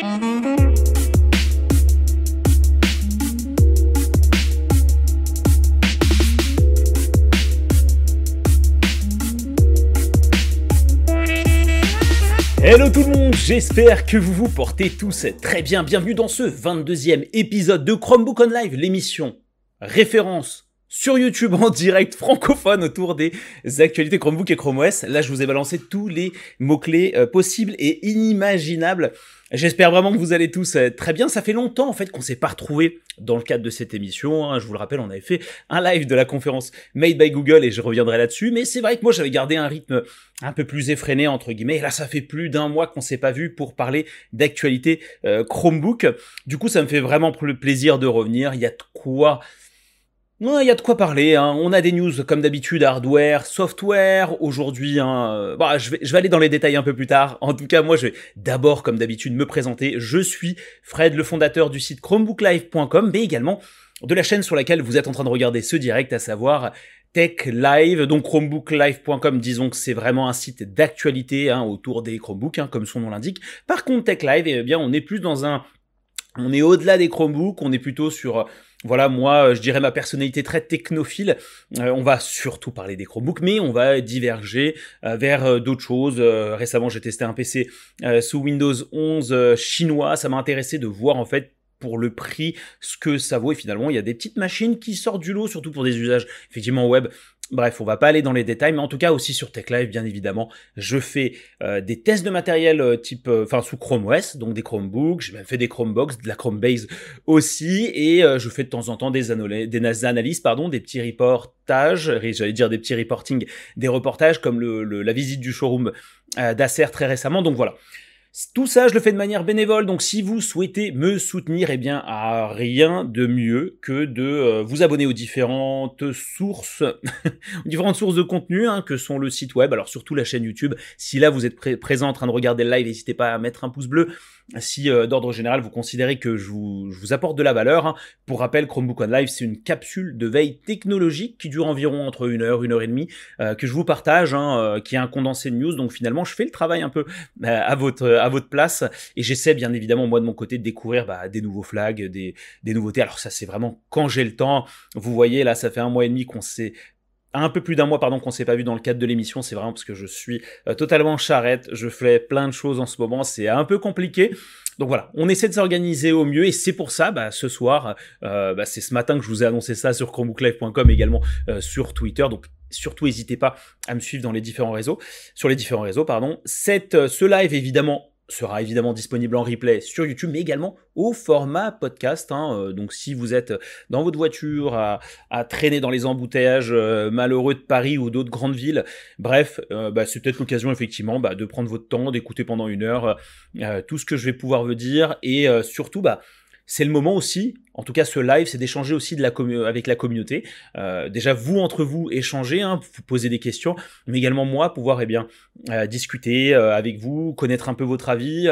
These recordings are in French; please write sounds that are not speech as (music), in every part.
Hello tout le monde, j'espère que vous vous portez tous très bien. Bienvenue dans ce 22e épisode de Chromebook on Live, l'émission référence sur YouTube en direct francophone autour des actualités Chromebook et Chrome OS. Là, je vous ai balancé tous les mots-clés euh, possibles et inimaginables J'espère vraiment que vous allez tous euh, très bien. Ça fait longtemps en fait qu'on s'est pas retrouvé dans le cadre de cette émission. Hein. Je vous le rappelle, on avait fait un live de la conférence Made by Google et je reviendrai là-dessus. Mais c'est vrai que moi j'avais gardé un rythme un peu plus effréné entre guillemets. Et là, ça fait plus d'un mois qu'on s'est pas vu pour parler d'actualité euh, Chromebook. Du coup, ça me fait vraiment le plaisir de revenir. Il y a de quoi il y a de quoi parler. Hein. On a des news comme d'habitude, hardware, software. Aujourd'hui, hein, bah, je, vais, je vais aller dans les détails un peu plus tard. En tout cas, moi, je vais d'abord, comme d'habitude, me présenter. Je suis Fred, le fondateur du site chromebooklive.com, mais également de la chaîne sur laquelle vous êtes en train de regarder ce direct, à savoir Tech Live. Donc chromebooklive.com, disons que c'est vraiment un site d'actualité hein, autour des Chromebooks, hein, comme son nom l'indique. Par contre, Tech Live, eh bien, on est plus dans un on est au-delà des Chromebooks, on est plutôt sur voilà, moi, euh, je dirais ma personnalité très technophile. Euh, on va surtout parler des Chromebooks, mais on va diverger euh, vers d'autres choses. récemment, j'ai testé un PC sous Windows 11 chinois. Ça m'a intéressé de voir en fait pour le prix ce que ça vaut et finalement il y a des petites machines qui sortent du lot surtout pour des usages effectivement web Bref, on va pas aller dans les détails, mais en tout cas aussi sur TechLive, bien évidemment, je fais euh, des tests de matériel euh, type, euh, enfin sous Chrome OS, donc des Chromebooks, j'ai même fait des Chromebox, de la Chromebase aussi, et je fais de temps en temps des, analyses, pardon, des petits reportages, j'allais dire des petits reporting, des reportages comme la visite du showroom d'Acer très récemment. Donc voilà. Tout ça, je le fais de manière bénévole, donc si vous souhaitez me soutenir, eh bien, à rien de mieux que de euh, vous abonner aux différentes sources, aux (laughs) différentes sources de contenu, hein, que sont le site web, alors surtout la chaîne YouTube. Si là vous êtes présent en train de regarder le live, n'hésitez pas à mettre un pouce bleu si euh, d'ordre général vous considérez que je vous, je vous apporte de la valeur. Hein. Pour rappel, Chromebook One Live, c'est une capsule de veille technologique qui dure environ entre une heure, une heure et demie, euh, que je vous partage, hein, euh, qui est un condensé de news. Donc finalement, je fais le travail un peu à votre à votre place et j'essaie bien évidemment moi de mon côté de découvrir bah, des nouveaux flags, des, des nouveautés. Alors ça, c'est vraiment quand j'ai le temps. Vous voyez là, ça fait un mois et demi qu'on s'est un peu plus d'un mois pardon qu'on s'est pas vu dans le cadre de l'émission, c'est vraiment parce que je suis euh, totalement charrette, je fais plein de choses en ce moment, c'est un peu compliqué. Donc voilà, on essaie de s'organiser au mieux et c'est pour ça, bah, ce soir, euh, bah, c'est ce matin que je vous ai annoncé ça sur chromebooklive.com également euh, sur Twitter. Donc surtout n'hésitez pas à me suivre dans les différents réseaux, sur les différents réseaux pardon. Cette, ce live évidemment sera évidemment disponible en replay sur YouTube, mais également au format podcast. Hein. Euh, donc si vous êtes dans votre voiture à, traîner dans les embouteillages euh, malheureux de Paris ou d'autres grandes villes, bref, euh, bah, c'est peut-être l'occasion effectivement bah, de prendre votre temps, d'écouter pendant une heure tout ce que je vais pouvoir vous dire, et surtout, bah, c'est le moment aussi, en tout cas ce live, c'est d'échanger aussi avec la communauté. Euh, déjà vous entre vous échanger, hein, vous poser des questions, mais également moi pouvoir eh bien euh, discuter euh, avec vous, connaître un peu votre avis.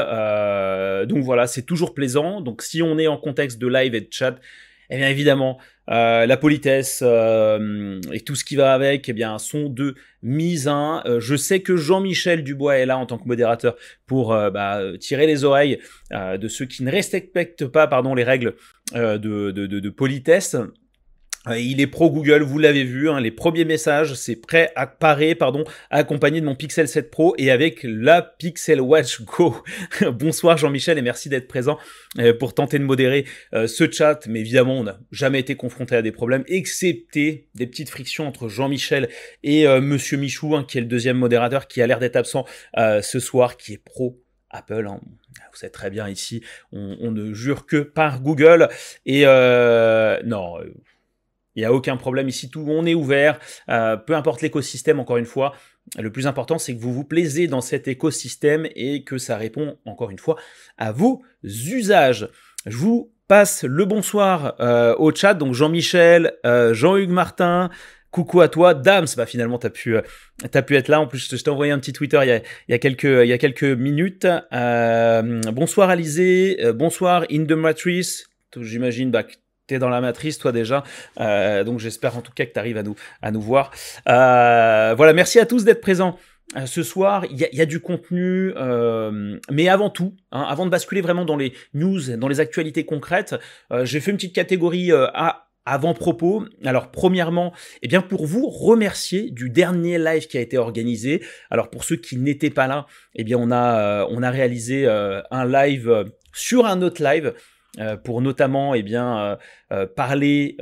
donc voilà, c'est toujours plaisant. Donc si on est en contexte de live et de chat, eh bien évidemment, euh, la politesse euh, et tout ce qui va avec, eh bien, sont de mise à euh, je sais que Jean-Michel Dubois est là en tant que modérateur pour bah, tirer les oreilles de ceux qui ne respectent pas, pardon, les règles de, politesse. Euh, il est pro Google, vous l'avez vu, hein, les premiers messages, c'est prêt à parer, pardon, accompagné de mon Pixel 7 Pro et avec la Pixel Watch (laughs) Go. Bonsoir Jean-Michel et merci d'être présent euh, pour tenter de modérer euh, ce chat. Mais évidemment, on n'a jamais été confronté à des problèmes, excepté des petites frictions entre Jean-Michel et Monsieur Michou, hein, qui est le deuxième modérateur qui a l'air d'être absent ce soir, qui est pro Apple. Hein. Vous savez très bien ici, on, on, ne jure que par Google. Et non il n'y a aucun problème ici, tout on est ouvert, euh, peu importe l'écosystème, encore une fois. Le plus important, c'est que vous vous plaisez dans cet écosystème et que ça répond, encore une fois, à vos usages. Je vous passe le bonsoir euh, au chat, donc Jean-Michel, euh, Jean-Hugues Martin, coucou à toi, Dams, bah finalement tu as pu, as pu être là, en plus je t'ai envoyé un petit Twitter il y a, il y a, quelques, il y a quelques minutes. bonsoir Alizé, bonsoir In The Matrice, j'imagine bah, t'es dans la matrice toi déjà, euh, donc j'espère en tout cas que tu arrives à nous, à nous voir. Euh, voilà, merci à tous d'être présents ce soir, il y, a du contenu, mais avant tout, hein, avant de basculer vraiment dans les news, dans les actualités concrètes, j'ai fait une petite catégorie à avant-propos. Alors premièrement, eh bien pour vous remercier du dernier live qui a été organisé. Alors pour ceux qui n'étaient pas là, eh bien on a euh, on a réalisé euh, un live euh, sur un autre live pour notamment eh bien parler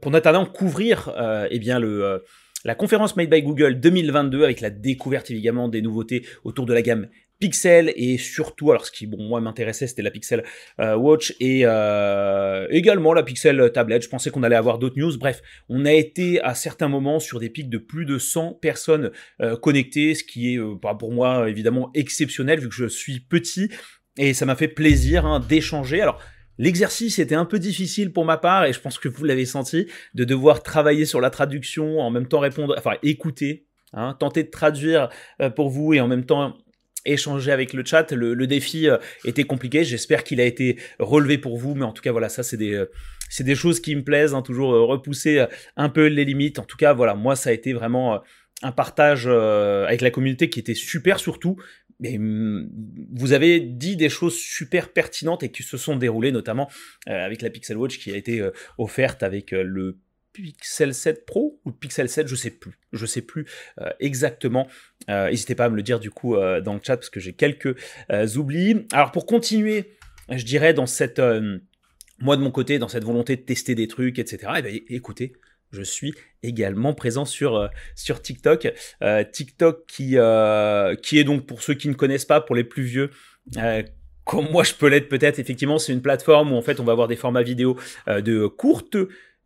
pour notamment couvrir eh bien le la conférence Made by Google 2022 avec la découverte évidemment des nouveautés autour de la gamme Pixel et surtout, alors ce qui bon moi m'intéressait c'était la Pixel euh, Watch et euh, également la Pixel Tablet. Je pensais qu'on allait avoir d'autres news. Bref, on a été à certains moments sur des pics de plus de 100 personnes euh, connectées, ce qui est bah, pour moi évidemment exceptionnel vu que je suis petit et ça m'a fait plaisir hein, d'échanger. Alors L'exercice était un peu difficile pour ma part et je pense que vous l'avez senti de devoir travailler sur la traduction, en même temps répondre, enfin écouter, hein, tenter de traduire pour vous et en même temps échanger avec le chat. Le, défi euh, était compliqué. J'espère qu'il a été relevé pour vous. Mais en tout cas, voilà, ça, c'est des, euh, c'est des choses qui me plaisent. Hein, toujours euh, repousser un peu les limites. En tout cas, voilà, moi, ça a été vraiment un partage avec la communauté qui était super surtout. Mais mm, vous avez dit des choses super pertinentes et qui se sont déroulées, notamment avec la Pixel Watch qui a été offerte avec le Pixel 7 Pro ou Pixel 7, je sais plus, je sais plus euh, exactement. Euh, n'hésitez pas à me le dire du coup euh, dans le chat parce que j'ai quelques oublis. Alors pour continuer, je dirais dans cette, moi de mon côté, dans cette volonté de tester des trucs, etc. Eh ben, écoutez, je suis également présent sur, sur TikTok. TikTok qui, qui est donc, pour ceux qui ne connaissent pas, pour les plus vieux, comme moi je peux l'être peut-être, effectivement, c'est une plateforme où en fait on va avoir des formats vidéo de courtes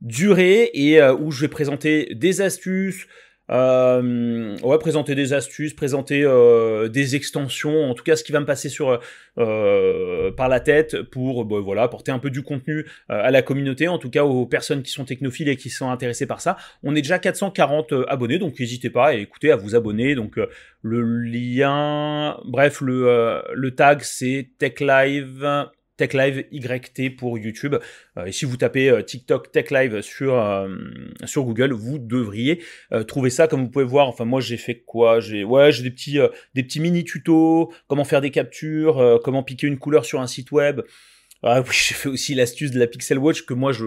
durée et euh, où je vais présenter des astuces, euh, ouais, présenter des astuces, présenter euh, des extensions, en tout cas ce qui va me passer sur euh, par la tête pour bah, voilà apporter un peu du contenu à la communauté, en tout cas aux personnes qui sont technophiles et qui sont intéressées par ça. On est déjà 440 abonnés, donc n'hésitez pas à écouter, à vous abonner. Donc le lien, bref, le, le tag c'est Tech Live Tech Live YT pour YouTube. Euh, et si vous tapez euh, TikTok Tech Live sur, euh, Google, vous devriez trouver ça. Comme vous pouvez voir, enfin moi j'ai fait quoi? J'ai ouais, des petits, petits mini tutos, comment faire des captures, comment piquer une couleur sur un site web. Ah, oui, (laughs) j'ai fait aussi l'astuce de la Pixel Watch que moi je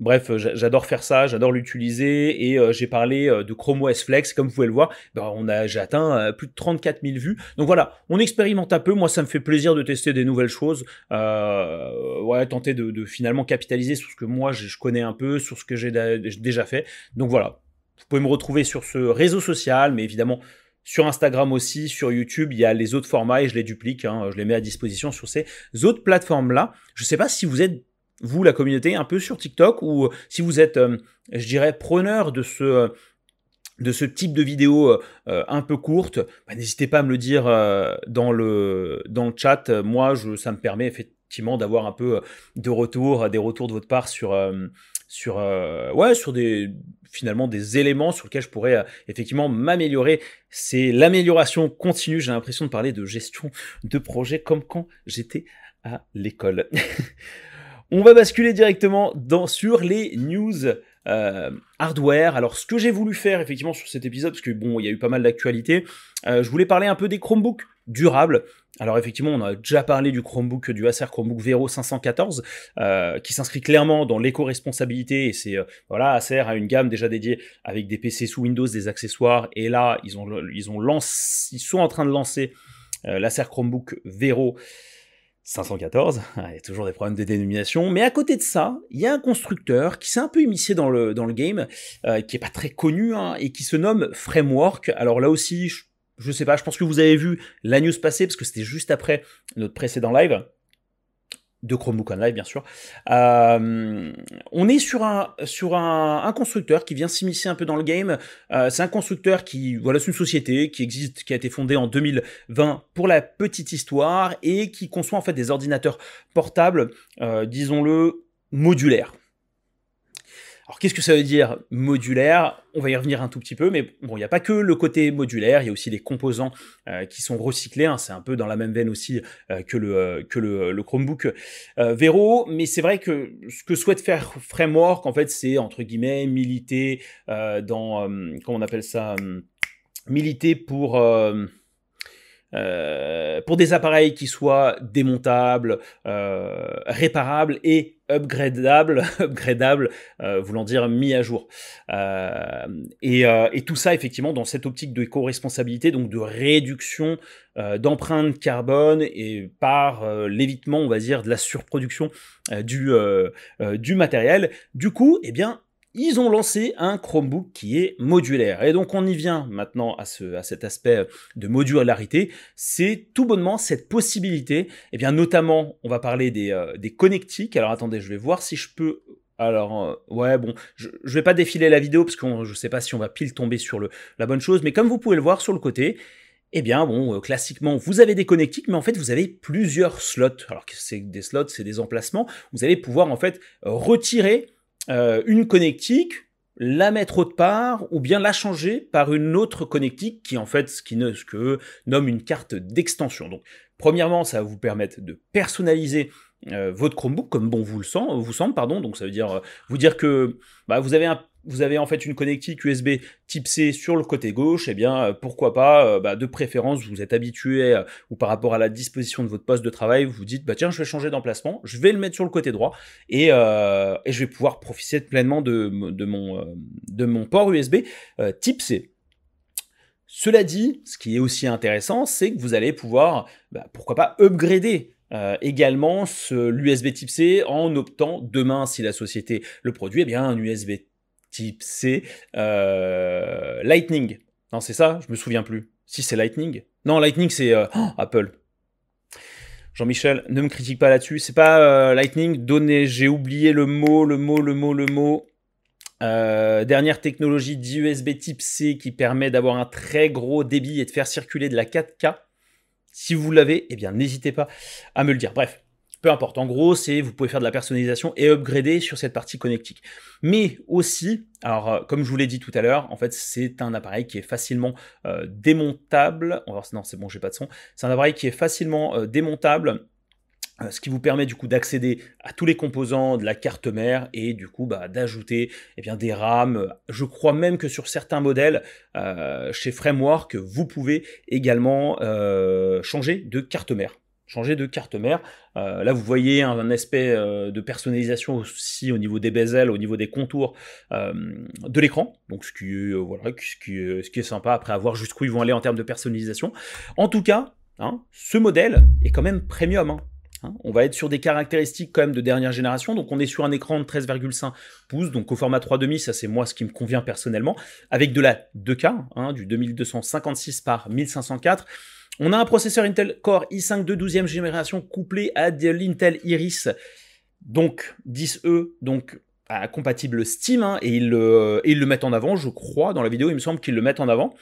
Bref, j'adore faire ça, j'adore l'utiliser et euh, j'ai parlé euh, de Chrome OS Flex, comme vous pouvez le voir, a j'ai atteint euh, plus de 34 000 vues. Donc voilà, on expérimente un peu. Moi, ça me fait plaisir de tester des nouvelles choses, ouais, tenter de, finalement capitaliser sur ce que moi je connais un peu, sur ce que j'ai déjà fait. Donc voilà, vous pouvez me retrouver sur ce réseau social, mais évidemment sur Instagram aussi, sur YouTube, il y a les autres formats et je les duplique, hein, je les mets à disposition sur ces autres plateformes-là. Je ne sais pas si vous êtes vous, la communauté, un peu sur TikTok, ou si vous êtes, euh, je dirais, preneur de ce, de ce type de vidéo euh, un peu courte, bah, n'hésitez pas à me le dire euh, dans, le, dans le chat. Moi, ça me permet effectivement d'avoir un peu de retour, des retours de votre part sur, sur, ouais, sur des, finalement des éléments sur lesquels je pourrais effectivement m'améliorer. C'est l'amélioration continue. J'ai l'impression de parler de gestion de projet comme quand j'étais à l'école. (laughs) On va basculer directement sur les news euh, hardware. Alors, ce que j'ai voulu faire effectivement sur cet épisode, parce que bon, il y a eu pas mal d'actualités, euh, je voulais parler un peu des Chromebooks durables. Alors effectivement, on a déjà parlé du Chromebook, du Acer Chromebook Vero 514, euh, qui s'inscrit clairement dans l'éco-responsabilité. Et c'est voilà, Acer a une gamme déjà dédiée avec des PC sous Windows, des accessoires. Et là, ils ont ils ont lancé, ils sont en train de lancer l'Acer Chromebook Vero 514, (laughs) il y a toujours des problèmes de dénomination, mais à côté de ça, il y a un constructeur qui s'est un peu immiscé dans le, dans le game, euh, qui est pas très connu, hein, et qui se nomme Framework. Alors là aussi, je, je sais pas, je pense que vous avez vu la news passer, parce que c'était juste après notre précédent live de Chromebook Live bien sûr. Euh, on est sur un sur un, constructeur qui vient s'immiscer un peu dans le game. Euh, c'est un constructeur qui voilà c'est une société qui existe qui a été fondée en 2020 pour la petite histoire et qui conçoit en fait des ordinateurs portables, euh, disons-le modulaires. Alors qu'est-ce que ça veut dire modulaire? On va y revenir un tout petit peu, mais bon, il n'y a pas que le côté modulaire, il y a aussi les composants euh, qui sont recyclés. Hein. c'est un peu dans la même veine aussi euh, que, le, euh, que le, Chromebook Vero, mais c'est vrai que ce que souhaite faire Framework, en fait, c'est entre guillemets militer dans comment on appelle ça militer pour pour des appareils qui soient démontables, réparables et upgradables, (laughs) upgradables euh, voulant dire mis à jour. Et, et, tout ça effectivement dans cette optique de éco-responsabilité, donc de réduction d'empreinte carbone et par l'évitement, on va dire, de la surproduction du, du matériel. Du coup, eh bien, ils ont lancé un Chromebook qui est modulaire. Et donc on y vient maintenant à, ce, à cet aspect de modularité. C'est tout bonnement cette possibilité, et eh bien notamment on va parler des, euh, des connectiques. Alors attendez, je vais voir si je peux... Alors, euh, ouais, bon, je, ne vais pas défiler la vidéo parce que je ne sais pas si on va pile tomber sur le, la bonne chose, mais comme vous pouvez le voir sur le côté, eh bien, bon, euh, classiquement, vous avez des connectiques, mais en fait, vous avez plusieurs slots. Alors que c'est des slots, c'est des emplacements. Vous allez pouvoir en fait retirer euh, une connectique, la mettre autre part, ou bien la changer par une autre connectique qui en fait ce qui ne, ce que nomme une carte d'extension. Donc premièrement, ça va vous permettre de personnaliser euh, votre Chromebook comme bon vous le sent, vous semble, pardon. Donc ça veut dire euh, vous dire que bah, vous avez vous avez en fait une connectique USB type C sur le côté gauche, et eh bien euh, pourquoi pas, bah, de préférence, vous êtes habitué ou par rapport à la disposition de votre poste de travail, vous vous dites bah tiens je vais changer d'emplacement, je vais le mettre sur le côté droit et, je vais pouvoir profiter pleinement de, de mon, de mon port USB type C. Cela dit, ce qui est aussi intéressant, c'est que vous allez pouvoir, bah, pourquoi pas, upgrader également l'USB type C en optant demain, si la société le produit, eh bien un USB type C. Euh, Lightning. Non, c'est ça? Je me souviens plus. Si c'est Lightning. Non, Lightning, c'est euh, oh, Apple. Jean-Michel, ne me critique pas là-dessus. C'est pas euh, Lightning. Donné, j'ai oublié le mot, le mot, le mot, le mot. dernière technologie d'USB type C qui permet d'avoir un très gros débit et de faire circuler de la 4K. Si vous l'avez, eh bien n'hésitez pas à me le dire. Bref, peu importe. En gros, vous pouvez faire de la personnalisation et upgrader sur cette partie connectique. Mais aussi, alors euh, comme je vous l'ai dit tout à l'heure, en fait, c'est un appareil qui est facilement euh, démontable. Non, c'est bon, j'ai pas de son. C'est un appareil qui est facilement euh, démontable. Ce qui vous permet du coup d'accéder à tous les composants de la carte mère et du coup bah, d'ajouter eh des RAM. Je crois même que sur certains modèles chez Framework, vous pouvez également changer de carte mère changer de carte mère. Euh, là, vous voyez un, aspect euh, de personnalisation aussi au niveau des bezels, au niveau des contours euh, de l'écran. Donc, ce qui, voilà, ce, qui, est sympa après avoir jusqu'où ils vont aller en termes de personnalisation. En tout cas, hein, ce modèle est quand même premium. Hein. Hein, on va être sur des caractéristiques quand même de dernière génération, donc on est sur un écran de 13,5 pouces, donc au format 3,5, ça c'est moi ce qui me convient personnellement, avec de la 2K, du 2256 par 1504, on a un processeur Intel Core i5 de 12e génération couplé à de l'Intel Iris, donc 10E, donc compatible Steam, hein, et, ils le mettent en avant, je crois, dans la vidéo, il me semble qu'ils le mettent en avant.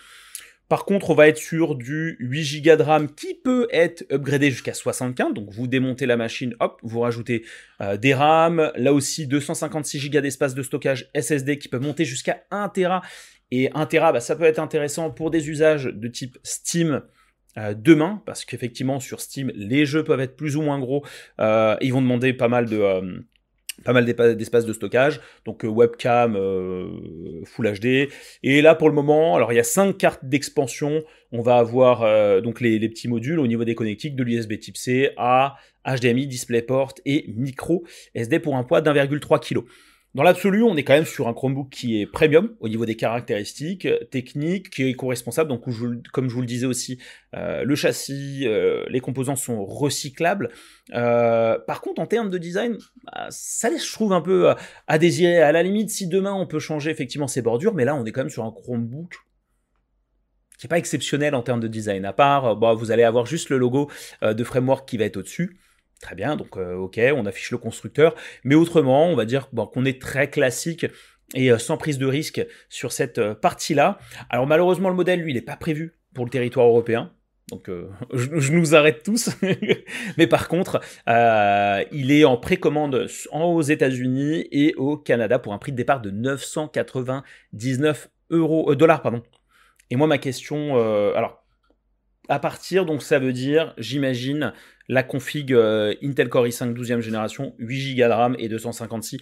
Par contre, on va être sur du 8 Go de RAM qui peut être upgradé jusqu'à 75. Donc vous démontez la machine, hop, vous rajoutez euh, des RAM. Là aussi, 256 Go d'espace de stockage SSD qui peuvent monter jusqu'à 1 Tera. Et 1 Tera, bah, ça peut être intéressant pour des usages de type Steam, euh, demain, parce qu'effectivement sur Steam, les jeux peuvent être plus ou moins gros. Euh, ils vont demander pas mal de pas mal d'espace de stockage, donc webcam Full HD. Et là pour le moment, alors il y a cinq cartes d'expansion. On va avoir donc les, les, petits modules au niveau des connectiques de l'USB Type C à HDMI, DisplayPort et micro SD pour un poids d'1,3 kg. Dans l'absolu, on est quand même sur un Chromebook qui est premium au niveau des caractéristiques techniques, qui est éco-responsable. Donc, comme je vous le disais aussi, euh, le châssis, euh, les composants sont recyclables. Euh, par contre, en termes de design, bah, ça laisse, je trouve, un peu à désirer. À la limite, si demain on peut changer effectivement ses bordures, mais là, on est quand même sur un Chromebook qui n'est pas exceptionnel en termes de design. À part, bah, vous allez avoir juste le logo de framework qui va être au-dessus. Très bien, donc euh, ok, on affiche le constructeur, mais autrement, on va dire qu'on est très classique et euh, sans prise de risque sur cette euh, partie-là. Alors malheureusement, le modèle, lui, il n'est pas prévu pour le territoire européen. Donc (laughs) je, nous arrête tous. (laughs) mais par contre, il est en précommande aux États-Unis et au Canada pour un prix de départ de 999 euros, dollars. Pardon. Et moi, ma question, alors à partir, donc ça veut dire, j'imagine, la config euh, Intel Core i5 12e génération, 8 Go de RAM et 256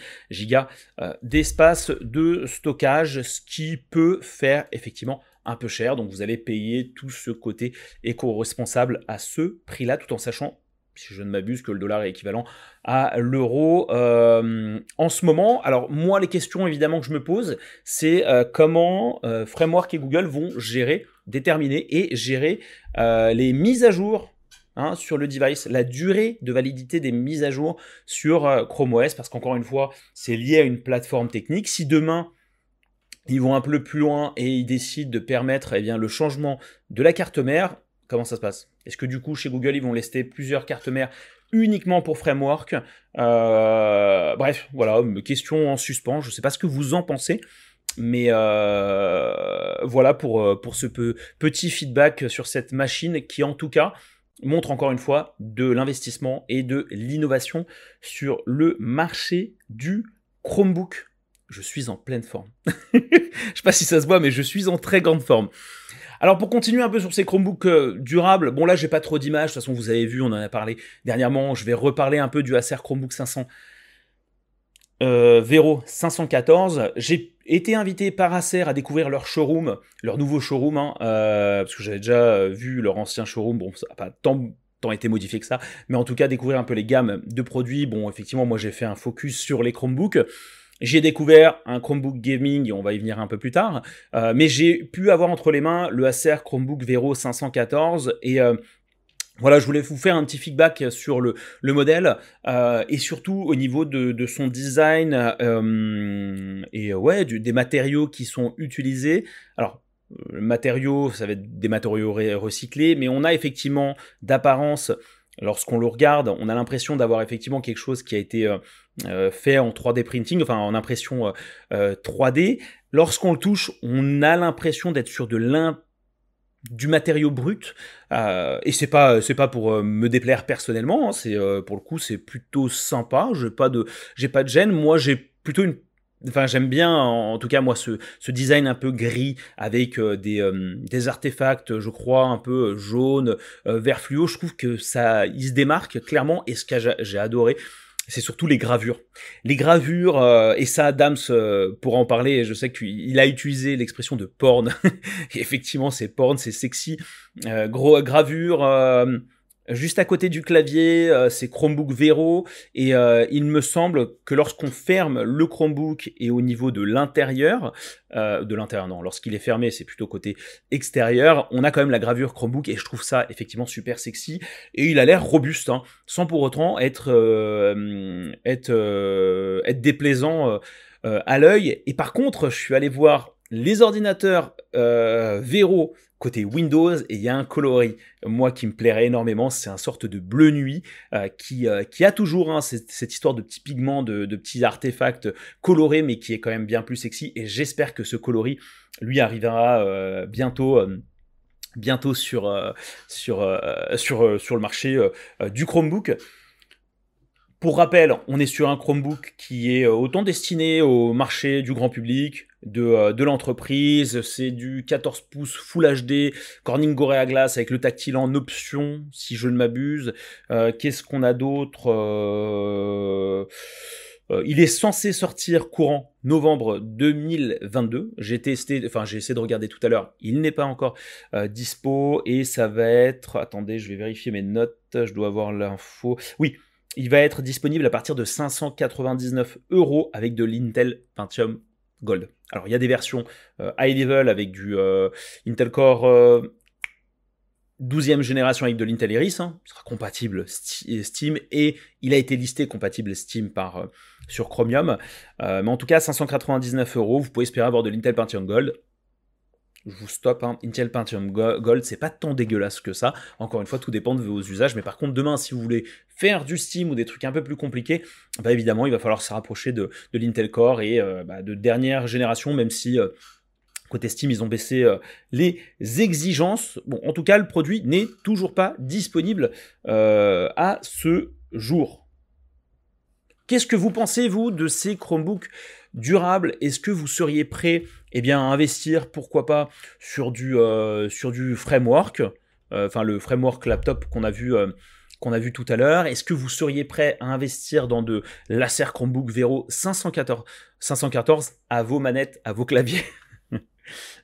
Go euh, d'espace de stockage, ce qui peut faire effectivement un peu cher, donc vous allez payer tout ce côté éco-responsable à ce prix-là, tout en sachant si je ne m'abuse, que le dollar est équivalent à l'euro euh, en ce moment. Alors moi, les questions évidemment que je me pose, c'est comment Framework et Google vont gérer, déterminer et gérer les mises à jour hein, sur le device, la durée de validité des mises à jour sur Chrome OS, parce qu'encore une fois, c'est lié à une plateforme technique. Si demain, ils vont un peu plus loin et ils décident de permettre eh le changement de la carte mère, Comment ça se passe? Est-ce que du coup, chez Google, ils vont laisser plusieurs cartes mères uniquement pour framework? Euh, Bref, voilà, question en suspens. Je ne sais pas ce que vous en pensez. Mais euh, voilà pour, euh, pour ce petit feedback sur cette machine qui, en tout cas, montre encore une fois de l'investissement et de l'innovation sur le marché du Chromebook. Je suis en pleine forme. (laughs) je ne sais pas si ça se voit, mais je suis en très grande forme. Alors pour continuer un peu sur ces Chromebooks euh, durables, bon là j'ai pas trop d'images, de toute façon vous avez vu, on en a parlé dernièrement, je vais reparler un peu du Acer Chromebook 500 euh, Vero 514. J'ai été invité par Acer à découvrir leur showroom, leur nouveau showroom, hein, euh, parce que j'avais déjà vu leur ancien showroom, bon ça n'a pas tant été modifié que ça, mais en tout cas découvrir un peu les gammes de produits. Bon, effectivement, moi j'ai fait un focus sur les Chromebooks. J'ai découvert un Chromebook Gaming, on va y venir un peu plus tard, euh, mais j'ai pu avoir entre les mains le Acer Chromebook Vero 514 et euh, voilà, je voulais vous faire un petit feedback sur le, le modèle euh, et surtout au niveau de, de son design et ouais, des matériaux qui sont utilisés. Alors, le matériau, ça va être des matériaux recyclés, mais on a effectivement d'apparence lorsqu'on le regarde, on a l'impression d'avoir effectivement quelque chose qui a été euh, euh, fait en 3D printing, enfin en impression 3D. Euh, lorsqu'on le touche, on a l'impression d'être sur de l'un du matériau brut et c'est pas c'est pas pour me déplaire personnellement hein, c'est pour le coup c'est plutôt sympa j'ai pas de j'ai pas de gêne moi j'ai plutôt une Enfin, j'aime bien, en, tout cas, moi, ce, design un peu gris avec euh, des, euh, des, artefacts, je crois, un peu jaune, euh, vert fluo. Je trouve que ça, il se démarque clairement. Et ce que j'ai adoré, c'est surtout les gravures. Les gravures, et ça, Adams pour en parler, je sais qu'il a utilisé l'expression de porn. (laughs) effectivement, c'est porn, c'est sexy. gros gravure Juste à côté du clavier, euh, c'est Chromebook Vero et euh, il me semble que lorsqu'on ferme le Chromebook et au niveau de l'intérieur, euh, de l'intérieur non, lorsqu'il est fermé, c'est plutôt côté extérieur, on a quand même la gravure Chromebook et je trouve ça effectivement super sexy et il a l'air robuste, hein, sans pour autant être être être déplaisant à l'œil. Et par contre, je suis allé voir les ordinateurs Vero côté Windows et il y a un coloris, moi qui me plairait énormément, c'est un sorte de bleu nuit euh, qui, euh, qui a toujours hein, cette, histoire de petits pigments, de, petits artefacts colorés mais qui est quand même bien plus sexy et j'espère que ce coloris lui arrivera euh, bientôt sur le marché du Chromebook. Pour rappel, on est sur un Chromebook qui est euh, autant destiné au marché du grand public, de, euh, de l'entreprise. C'est du 14 pouces Full HD, Corning Gorilla Glass avec le tactile en option, si je ne m'abuse. Euh, qu'est-ce qu'on a d'autre il est censé sortir courant novembre 2022. J'ai testé, enfin j'ai essayé de regarder tout à l'heure. Il n'est pas encore dispo et ça va être. Attendez, je vais vérifier mes notes. Je dois avoir l'info. Oui, il va être disponible à partir de 599 euros avec de l'Intel Pentium Gold. Alors il y a des versions euh, high level avec du euh, Intel Core 12e euh, génération avec de l'Intel Iris, hein, sera compatible Steam et il a été listé compatible Steam sur Chromium. mais en tout cas 599 euros, vous pouvez espérer avoir de l'Intel Pentium Gold je vous stoppe, hein. Intel Pentium Gold, c'est pas tant dégueulasse que ça. Encore une fois, tout dépend de vos usages. Mais par contre, demain, si vous voulez faire du Steam ou des trucs un peu plus compliqués, bah évidemment, il va falloir se rapprocher de, l'Intel Core et euh, bah, de dernière génération, même si euh, côté Steam, ils ont baissé euh, les exigences. Bon, en tout cas, le produit n'est toujours pas disponible à ce jour. Qu'est-ce que vous pensez, vous, de ces Chromebooks durables? Est-ce que vous seriez prêt eh bien, investir, pourquoi pas, sur du, euh, framework euh, Enfin, le framework laptop qu'on a vu... Euh, qu'on tout à l'heure. Est-ce que vous seriez prêt à investir dans de l'Acer Chromebook Vero 514, 514 à vos manettes, à vos claviers? (laughs)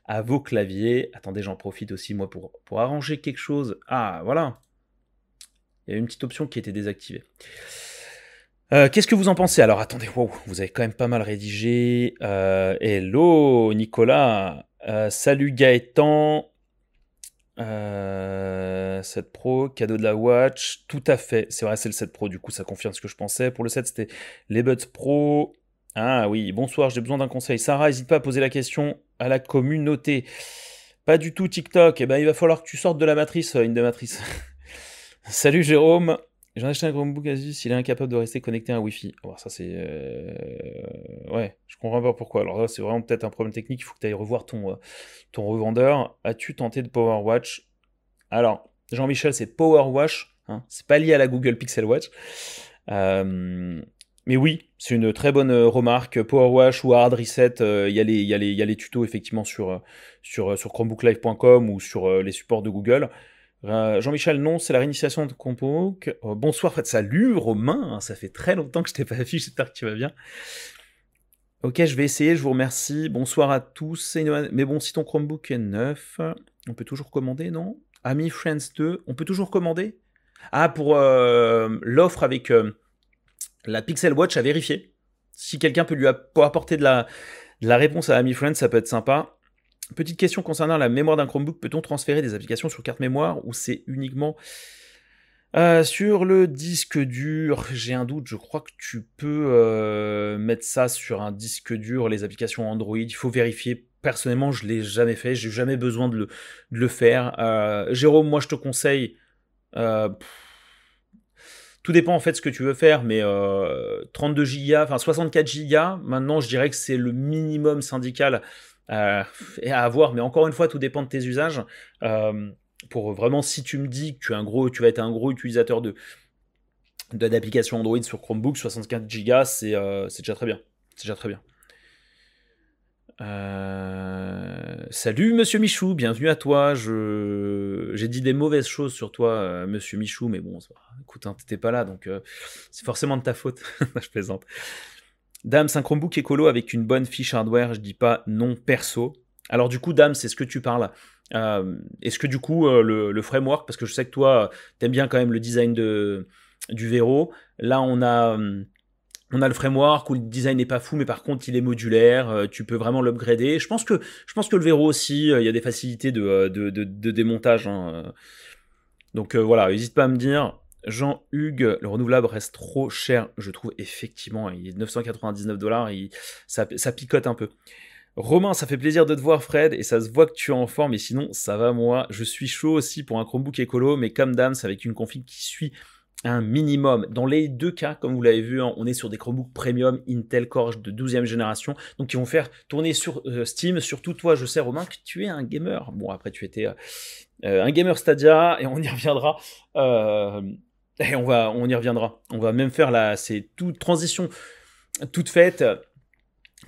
À vos claviers. Attendez, j'en profite aussi moi pour, pour arranger quelque chose. Ah, voilà. Il y a une petite option qui était désactivée. Euh, qu'est-ce que vous en pensez? Alors attendez, vous avez quand même pas mal rédigé. Euh, hello Nicolas, euh, salut Gaëtan, 7 Pro, cadeau de la Watch, tout à fait, c'est vrai c'est le 7 Pro, du coup ça confirme ce que je pensais. Pour le 7 c'était les Buds Pro. Ah oui, bonsoir, j'ai besoin d'un conseil. Sarah, n'hésite pas à poser la question à la communauté. Pas du tout TikTok, eh ben, il va falloir que tu sortes de la matrice, une de matrice. (laughs) Salut Jérôme, J'en ai acheté un Chromebook Asus, il est incapable de rester connecté à un Wi-Fi. Ça c'est... Euh, ouais, je comprends pas pourquoi. Alors c'est vraiment peut-être un problème technique, il faut que tu ailles revoir ton, euh, revendeur. As-tu tenté de PowerWatch Alors, Jean-Michel, c'est PowerWatch, hein, c'est pas lié à la Google Pixel Watch. Euh, mais oui, c'est une très bonne remarque. PowerWash ou Hard Reset, il y, y, y, a les tutos effectivement sur, sur, sur ou sur les supports de Google. Euh, Jean-Michel, non, c'est la réinitialisation de Compo. Euh, bonsoir, Fred. Salut, Romain. Ça fait très longtemps que je t'ai pas vu. (laughs) J'espère que tu vas bien. Ok, je vais essayer. Je vous remercie. Bonsoir à tous. Mais bon, si ton Chromebook est neuf, on peut toujours commander, non? Ami Friends 2, on peut toujours commander? Ah, pour euh, l'offre avec la Pixel Watch à vérifier. Si quelqu'un peut lui apporter la, de la réponse à Ami Friends, ça peut être sympa. Petite question concernant la mémoire d'un Chromebook, peut-on transférer des applications sur carte mémoire ou c'est uniquement euh, sur le disque dur? J'ai un doute, je crois que tu peux euh, mettre ça sur un disque dur, les applications Android, il faut vérifier. Personnellement, je ne l'ai jamais fait, j'ai jamais besoin de le, faire. Euh, Jérôme, moi je te conseille... tout dépend en fait de ce que tu veux faire, mais 32 Go, enfin 64 Go, maintenant je dirais que c'est le minimum syndical euh, à avoir, mais encore une fois, tout dépend de tes usages. Euh, pour vraiment, si tu me dis que tu, es un gros, tu vas être un gros utilisateur de d'applications Android sur Chromebook, 64 Go, euh, c'est déjà très bien. C'est déjà très bien. salut Monsieur Michou, bienvenue à toi. J'ai dit des mauvaises choses sur toi, Monsieur Michou, mais bon, écoute, hein, t'étais pas là, donc c'est forcément de ta faute. (laughs) je plaisante. Dame, c'est un Chromebook écolo avec une bonne fiche hardware, je dis pas non perso. Alors du coup, Dame, c'est ce que tu parles. Euh, est-ce que du coup, euh, le, framework, parce que je sais que toi, t'aimes bien quand même le design de, du Vero, là on a, on a le framework où le design n'est pas fou, mais par contre il est modulaire, euh, tu peux vraiment l'upgrader. Je pense que, je pense que le Vero aussi, il y a des facilités de, de, démontage. Hein. Donc voilà, n'hésite pas à me dire, Jean-Hugues, le renouvelable reste trop cher, je trouve effectivement, il est 999 dollars, ça, ça picote un peu. Romain, ça fait plaisir de te voir Fred, et ça se voit que tu es en forme, et sinon ça va moi, je suis chaud aussi pour un Chromebook écolo, mais comme c'est avec une config qui suit un minimum. Dans les deux cas, comme vous l'avez vu, hein, on est sur des Chromebooks premium Intel Core de 12e génération, donc qui vont faire tourner sur euh, Steam. Surtout toi, je sais Romain que tu es un gamer. Bon, après tu étais euh, un gamer Stadia, et on y reviendra. Euh, et on, va, on y reviendra. On va même faire la. C'est toute transition toute faite.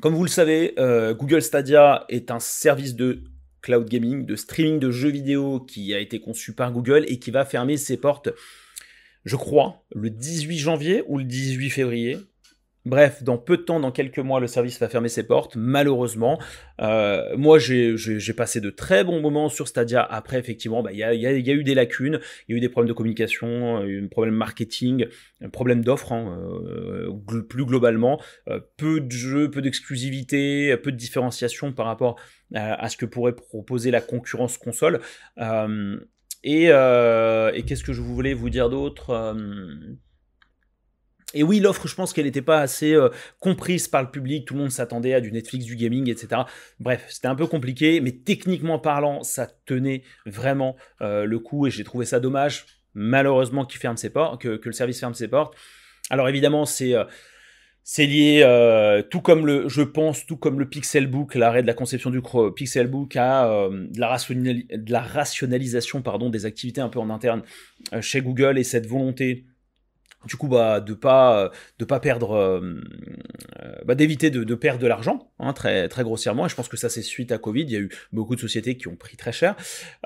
Comme vous le savez, euh, Google Stadia est un service de cloud gaming, de streaming de jeux vidéo qui a été conçu par Google et qui va fermer ses portes, je crois, le 18 janvier ou le 18 février. Bref, dans peu de temps, dans quelques mois, le service va fermer ses portes, malheureusement. Euh, moi, j'ai passé de très bons moments sur Stadia. Après, effectivement, bah, il y, a, eu des lacunes, il y a eu des problèmes de communication, un problème marketing, un problème d'offres, hein, euh, plus globalement. Euh, peu de jeux, peu d'exclusivité, peu de différenciation par rapport à, ce que pourrait proposer la concurrence console. et, et qu'est-ce que je voulais vous dire d'autre? Et oui, l'offre, je pense qu'elle n'était pas assez euh, comprise par le public. Tout le monde s'attendait à du Netflix, du gaming, etc. Bref, c'était un peu compliqué, mais techniquement parlant, ça tenait vraiment euh, le coup et j'ai trouvé ça dommage, malheureusement, ferme ses portes, que, le service ferme ses portes. Alors évidemment, c'est euh, lié, tout comme le, je pense, tout comme le Pixelbook, l'arrêt de la conception du Pixelbook à de, la de la rationalisation pardon, des activités un peu en interne chez Google et cette volonté du coup bah de pas de pas perdre euh, bah, d'éviter de, perdre de l'argent hein, très très grossièrement. Et je pense que ça c'est suite à Covid. Il y a eu beaucoup de sociétés qui ont pris très cher.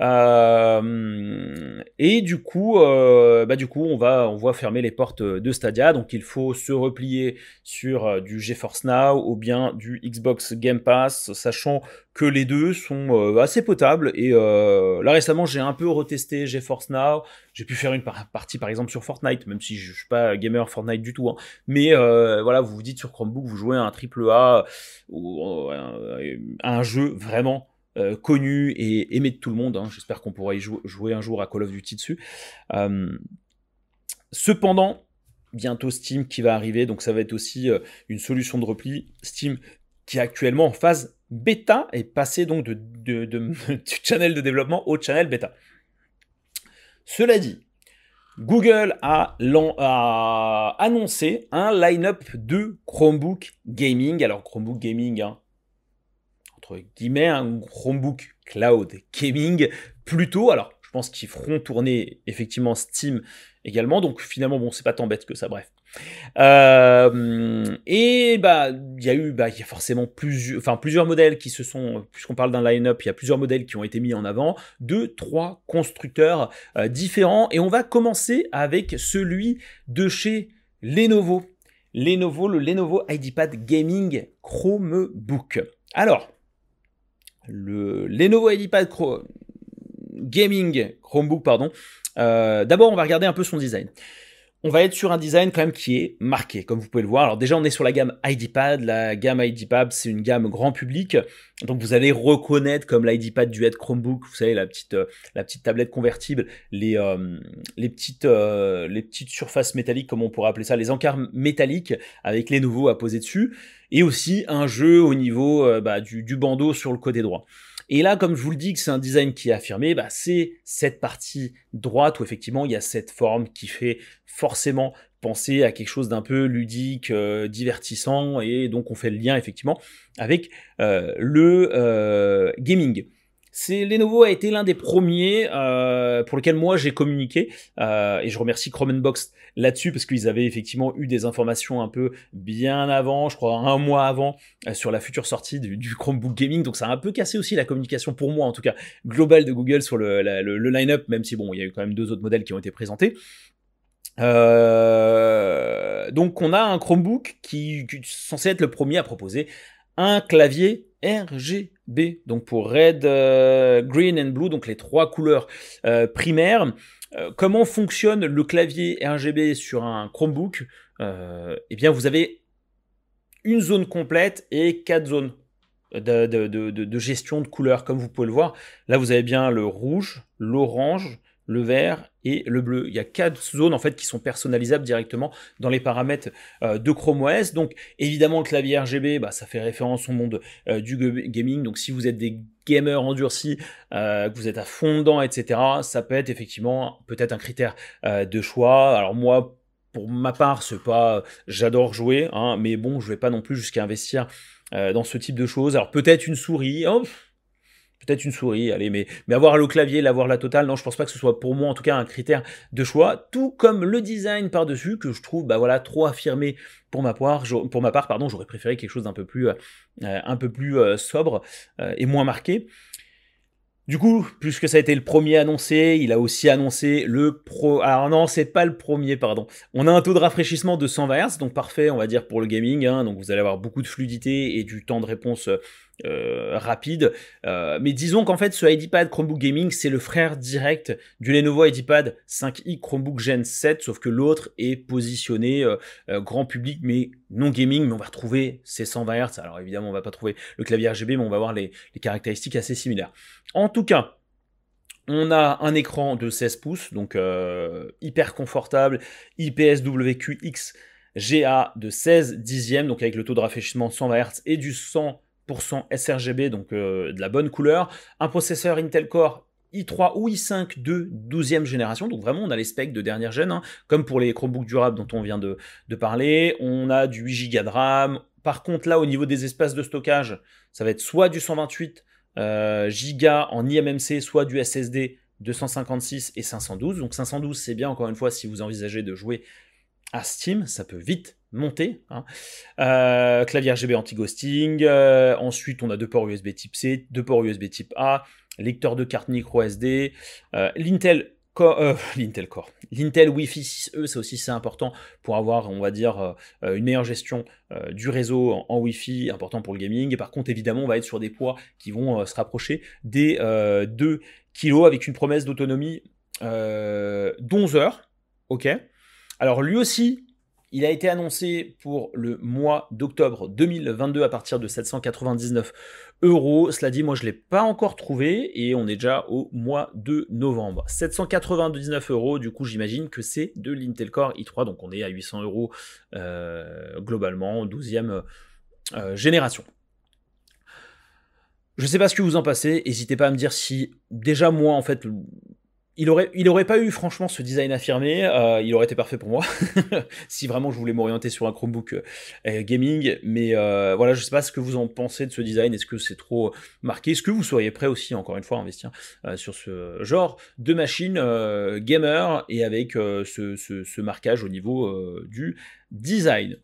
Euh, et du coup, euh, bah du coup, on va, on va fermer les portes de Stadia. Donc, il faut se replier sur du GeForce Now ou bien du Xbox Game Pass, sachant que les deux sont assez potables. Et là, récemment, j'ai un peu retesté GeForce Now. J'ai pu faire une partie, par exemple, sur Fortnite, même si je suis pas gamer Fortnite du tout. Hein. Mais voilà, vous vous dites sur Chromebook, vous jouez à un triple A ou un jeu vraiment euh, connu et aimé de tout le monde. Hein. J'espère qu'on pourra y jouer un jour à Call of Duty dessus. Euh, cependant, bientôt Steam qui va arriver, donc ça va être aussi euh, une solution de repli. Steam qui est actuellement en phase bêta est passé donc de, (laughs) du channel de développement au channel bêta. Cela dit, Google a, annoncé un line-up de Chromebook Gaming. Alors Chromebook Gaming, hein, entre guillemets, un Chromebook Cloud Gaming plutôt. Alors, je pense qu'ils feront tourner effectivement Steam également. Donc, finalement, bon, c'est pas tant bête que ça, bref. Euh, et bah, il y a eu, bah, il y a forcément plusieurs, enfin plusieurs modèles qui se sont, puisqu'on parle d'un line-up, il y a plusieurs modèles qui ont été mis en avant, de trois constructeurs euh, différents. Et on va commencer avec celui de chez Lenovo. Lenovo, le Lenovo IdeaPad Gaming Chromebook. Alors, le Lenovo IdeaPad Gaming Chromebook, pardon. Euh, d'abord, on va regarder un peu son design. On va être sur un design quand même qui est marqué, comme vous pouvez le voir. Alors déjà, on est sur la gamme IDPad. La gamme IDPad, c'est une gamme grand public. Donc vous allez reconnaître comme l'IDPad Duet Chromebook, vous savez, la petite, euh, la petite tablette convertible, les, euh, les, petites, les petites surfaces métalliques, comme on pourrait appeler ça, les encarts métalliques avec les nouveaux à poser dessus et aussi un jeu au niveau euh, bah, du, bandeau sur le côté droit. Et là, comme je vous le dis que c'est un design qui est affirmé, bah, c'est cette partie droite où effectivement il y a cette forme qui fait forcément penser à quelque chose d'un peu ludique, euh, divertissant, et donc on fait le lien effectivement avec euh, le gaming. C'est Lenovo a été l'un des premiers euh, pour lequel moi j'ai communiqué euh, et je remercie Chromenbox là-dessus parce qu'ils avaient effectivement eu des informations un peu bien avant, je crois un mois avant euh, sur la future sortie du, Chromebook Gaming. Donc ça a un peu cassé aussi la communication pour moi en tout cas globale de Google sur le, le, line-up, même si bon il y a eu quand même deux autres modèles qui ont été présentés. Donc on a un Chromebook qui, est censé être le premier à proposer un clavier RGB, donc pour Red, euh, Green and Blue, donc les trois couleurs euh, primaires. Euh, comment fonctionne le clavier RGB sur un Chromebook? Eh bien, vous avez une zone complète et quatre zones de, de, gestion de couleurs, comme vous pouvez le voir. Là, vous avez bien le rouge, l'orange, le vert et le bleu. Il y a quatre zones en fait qui sont personnalisables directement dans les paramètres euh, de Chrome OS. Donc évidemment le clavier RGB, bah, ça fait référence au monde euh, du gaming. Donc si vous êtes des gamers endurcis, euh, que vous êtes à fond dedans, etc., ça peut être effectivement peut-être un critère de choix. Alors moi, pour ma part, c'est pas, j'adore jouer, hein, mais bon, je vais pas non plus jusqu'à investir dans ce type de choses. Alors peut-être une souris. Peut-être une souris, allez, mais, avoir le clavier, l'avoir la totale, non, je pense pas que ce soit pour moi en tout cas un critère de choix, tout comme le design par-dessus que je trouve, bah voilà, trop affirmé pour ma part, pardon, j'aurais préféré quelque chose d'un peu plus, euh, un peu plus euh, sobre euh, et moins marqué. Du coup, puisque ça a été le premier annoncé, il a aussi annoncé le pro. Alors non, c'est pas le premier, pardon. On a un taux de rafraîchissement de 120 Hz, donc parfait, on va dire pour le gaming. Hein. donc vous allez avoir beaucoup de fluidité et du temps de réponse euh, rapide. Euh, mais disons qu'en fait, ce IdeaPad Chromebook Gaming, c'est le frère direct du Lenovo IdeaPad 5i Chromebook Gen 7, sauf que l'autre est positionné euh, grand public, mais non gaming, mais on va retrouver ces 120 Hz. Alors évidemment, on va pas trouver le clavier RGB, mais on va voir les, caractéristiques assez similaires. En tout cas, on a un écran de 16 pouces, donc hyper confortable, IPS WQX GA de 16 dixièmes, donc avec le taux de rafraîchissement de 120 Hz et du 100 sRGB, donc euh, de la bonne couleur. Un processeur Intel Core i3 ou i5 de 12e génération, donc vraiment on a les specs de dernière gêne, hein, comme pour les Chromebooks durables dont on vient de, parler. On a du 8 Go de RAM. Par contre là au niveau des espaces de stockage, ça va être soit du 128 euh, Go en IMMC, soit du SSD 256 et 512. Donc 512 c'est bien encore une fois si vous envisagez de jouer à Steam, ça peut vite monter. Hein. Euh, clavier RGB anti-ghosting. Euh, ensuite, on a deux ports USB type C, deux ports USB type A, lecteur de carte micro SD. Euh, (laughs) L'Intel Core. L'Intel Wi-Fi 6E, c'est aussi c'est important pour avoir, on va dire, une meilleure gestion du réseau en, Wi-Fi, important pour le gaming. Et par contre, évidemment, on va être sur des poids qui vont se rapprocher des 2 kg avec une promesse d'autonomie d'11 heures. Ok? Alors lui aussi, il a été annoncé pour le mois d'octobre 2022 à partir de 799 euros. Cela dit, moi je ne l'ai pas encore trouvé et on est déjà au mois de novembre. 799 euros, du coup j'imagine que c'est de l'Intel Core i3, donc on est à 800 euros euh, globalement, 12e euh, génération. Je ne sais pas ce que vous en passez, n'hésitez pas à me dire si déjà moi en fait il aurait, pas eu franchement ce design affirmé, euh, il aurait été parfait pour moi (laughs) si vraiment je voulais m'orienter sur un Chromebook euh, gaming. Mais euh, voilà, je sais pas ce que vous en pensez de ce design. Est-ce que c'est trop marqué? Est-ce que vous seriez prêt aussi, encore une fois, à investir sur ce genre de machine gamer et avec ce, ce, marquage au niveau du design?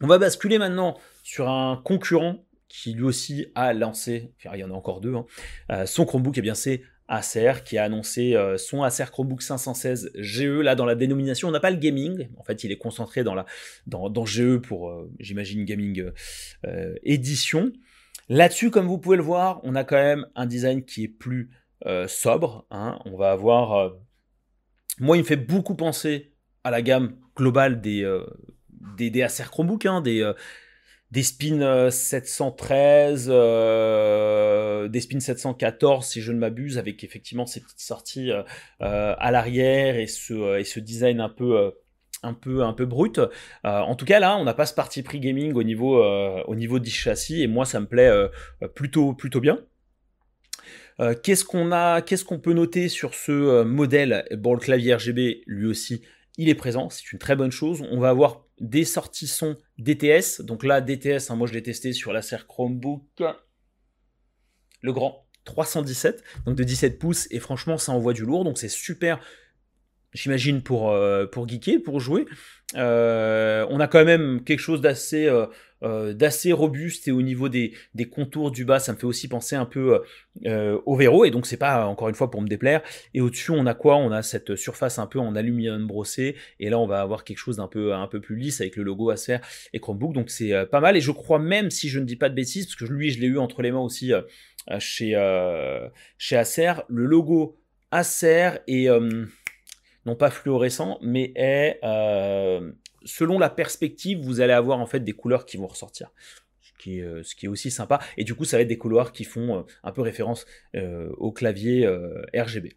On va basculer maintenant sur un concurrent qui lui aussi a lancé, il y en a encore deux, hein, son Chromebook, et eh bien c'est Acer qui a annoncé euh, son Acer Chromebook 516 GE. Là, dans la dénomination, on n'a pas le gaming. En fait, il est concentré dans, la, dans, GE pour, euh, j'imagine, gaming euh, édition. Là-dessus, comme vous pouvez le voir, on a quand même un design qui est plus sobre. Hein. On va avoir. moi, il me fait beaucoup penser à la gamme globale des, des, Acer Chromebook, hein, des des spins 713, euh, euh, des spins 714 si je ne m'abuse, avec effectivement ces petites sorties euh, à l'arrière et ce, design un peu un en tout cas là, on n'a pas ce parti pris gaming au niveau au niveau du châssis et moi ça me plaît plutôt bien. qu'est-ce qu'on a, qu'est-ce qu'on peut noter sur ce modèle? Bon, le clavier RGB, lui aussi, il est présent, c'est une très bonne chose. On va avoir des sorties son DTS. Donc là, DTS, hein, moi je l'ai testé sur la serre Chromebook, le grand 317, donc de 17 pouces, et franchement, ça envoie du lourd, donc c'est super, j'imagine, pour, euh, pour geeker, pour jouer. Euh, on a quand même quelque chose d'assez euh, euh, d'assez robuste et au niveau des, contours du bas, ça me fait aussi penser un peu au Vero et donc c'est pas encore une fois pour me déplaire. Et au-dessus, on a quoi? On a cette surface un peu en aluminium brossé et là on va avoir quelque chose d'un peu un peu plus lisse avec le logo Acer et Chromebook. Donc c'est pas mal et je crois même si je ne dis pas de bêtises parce que lui je l'ai eu entre les mains aussi chez chez Acer, le logo Acer et non pas fluorescent, mais est, euh, selon la perspective, vous allez avoir en fait des couleurs qui vont ressortir. Ce qui, est, euh, aussi sympa. Et du coup, ça va être des couleurs qui font euh, un peu référence au clavier RGB.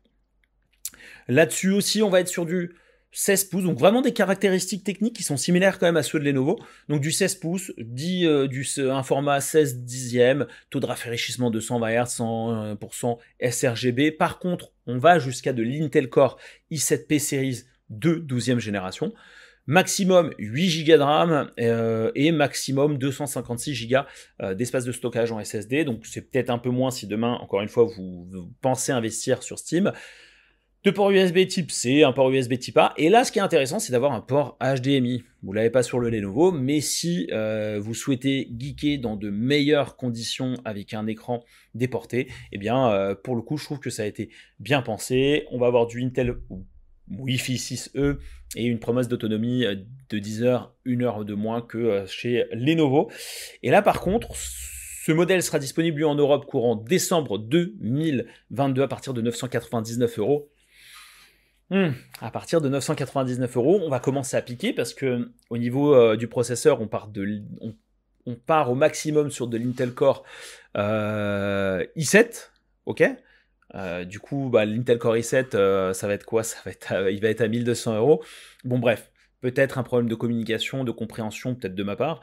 Là-dessus aussi, on va être sur du 16 pouces, donc vraiment des caractéristiques techniques qui sont similaires quand même à ceux de Lenovo. Donc du 16 pouces, dit, euh, du, un format 16 dixième, taux de rafraîchissement de 120 Hz, 100% sRGB. Par contre, on va jusqu'à de l'Intel Core i7P Series de 12e génération. Maximum 8 Go de RAM euh, et maximum 256 Go euh, d'espace de stockage en SSD. Donc c'est peut-être un peu moins si demain, encore une fois, vous pensez investir sur Steam. Deux ports USB type C, un port USB type A. Et là, ce qui est intéressant, c'est d'avoir un port HDMI. Vous l'avez pas sur le Lenovo, mais si euh, vous souhaitez geeker dans de meilleures conditions avec un écran déporté, eh bien, pour le coup, je trouve que ça a été bien pensé. On va avoir du Intel Wi-Fi 6E et une promesse d'autonomie euh, de 10 heures, 1 heure de moins que chez Lenovo. Et là, par contre, ce modèle sera disponible en Europe courant décembre 2022 à partir de 999 euros. Hmm. À partir de 999 euros, on va commencer à piquer parce que au niveau euh, du processeur, on part, de, on, part au maximum sur de l'Intel Core euh, i7, ok? Euh, du coup, bah, l'Intel Core i7, ça va être quoi? Ça va être, il va être à 1200 euros. Bon, bref, peut-être un problème de communication, de compréhension, peut-être de ma part.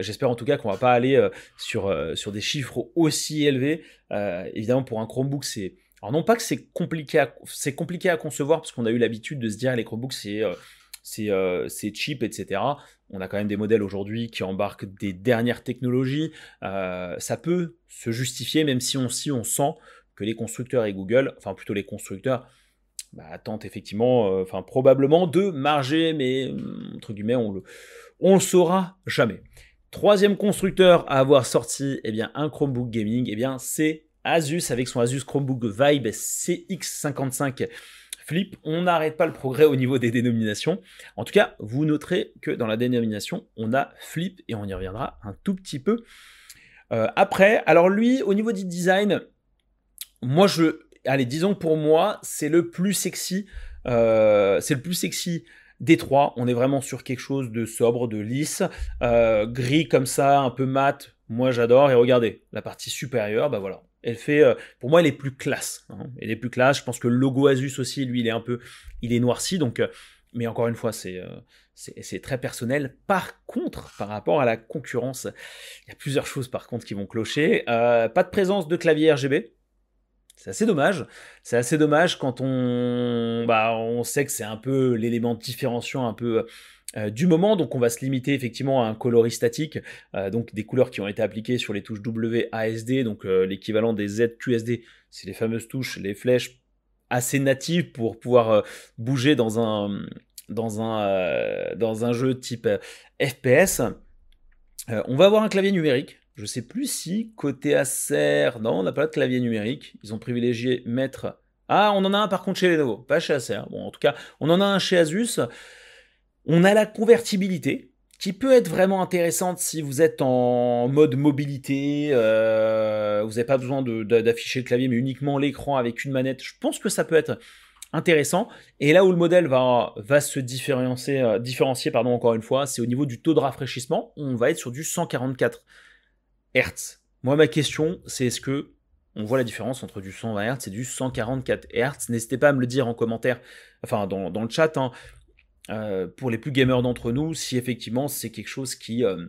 J'espère en tout cas qu'on va pas aller sur, sur des chiffres aussi élevés. évidemment, pour un Chromebook, c'est alors non pas que c'est compliqué, à, compliqué à concevoir parce qu'on a eu l'habitude de se dire les Chromebooks c'est euh, euh, c'est cheap, etc. On a quand même des modèles aujourd'hui qui embarquent des dernières technologies. Euh, ça peut se justifier même si on, si on sent que les constructeurs et Google, enfin plutôt les constructeurs, bah, tentent effectivement, enfin probablement de marger, mais entre guillemets on le, le saura jamais. Troisième constructeur à avoir sorti eh bien, un Chromebook gaming, eh c'est Asus avec son Asus Chromebook Vibe CX55 Flip. On n'arrête pas le progrès au niveau des dénominations. En tout cas, vous noterez que dans la dénomination, on a Flip et on y reviendra un tout petit peu euh, après. Alors lui, au niveau du design, moi je... Allez, disons pour moi, c'est le plus sexy. Euh, c'est le plus sexy des trois. On est vraiment sur quelque chose de sobre, de lisse, euh, gris comme ça, un peu mat. Moi j'adore. Et regardez, la partie supérieure, bah voilà, elle fait, euh, pour moi, elle est plus classe. Hein. Elle est plus classe. Je pense que le logo Asus aussi, lui, il est un peu, il est noirci. Donc, mais encore une fois, c'est, c'est très personnel. Par contre, par rapport à la concurrence, il y a plusieurs choses par contre qui vont clocher. pas de présence de clavier RGB. C'est assez dommage. C'est assez dommage quand on, bah, on sait que c'est un peu l'élément différenciant un peu euh, du moment. Donc on va se limiter effectivement à un coloris statique, euh, donc des couleurs qui ont été appliquées sur les touches WASD, donc euh, l'équivalent des ZQSD, c'est les fameuses touches, les flèches assez natives pour pouvoir bouger dans un, dans, un, dans un jeu type FPS. on va avoir un clavier numérique. Je ne sais plus si côté Acer, non, on n'a pas de clavier numérique. Ils ont privilégié mettre. Ah, on en a un par contre chez Lenovo, pas chez Acer. Bon, en tout cas, on en a un chez Asus. On a la convertibilité, qui peut être vraiment intéressante si vous êtes en mode mobilité, euh, vous n'avez pas besoin d'afficher le clavier, mais uniquement l'écran avec une manette. Je pense que ça peut être intéressant. Et là où le modèle va, se différencier, euh, différencier pardon, encore une fois, c'est au niveau du taux de rafraîchissement. On va être sur du 144 Moi, ma question, c'est est-ce que on voit la différence entre du 120 Hz et du 144 Hz N'hésitez pas à me le dire en commentaire, enfin dans, le chat. Hein. Euh, pour les plus gamers d'entre nous, si effectivement c'est quelque chose qui, euh,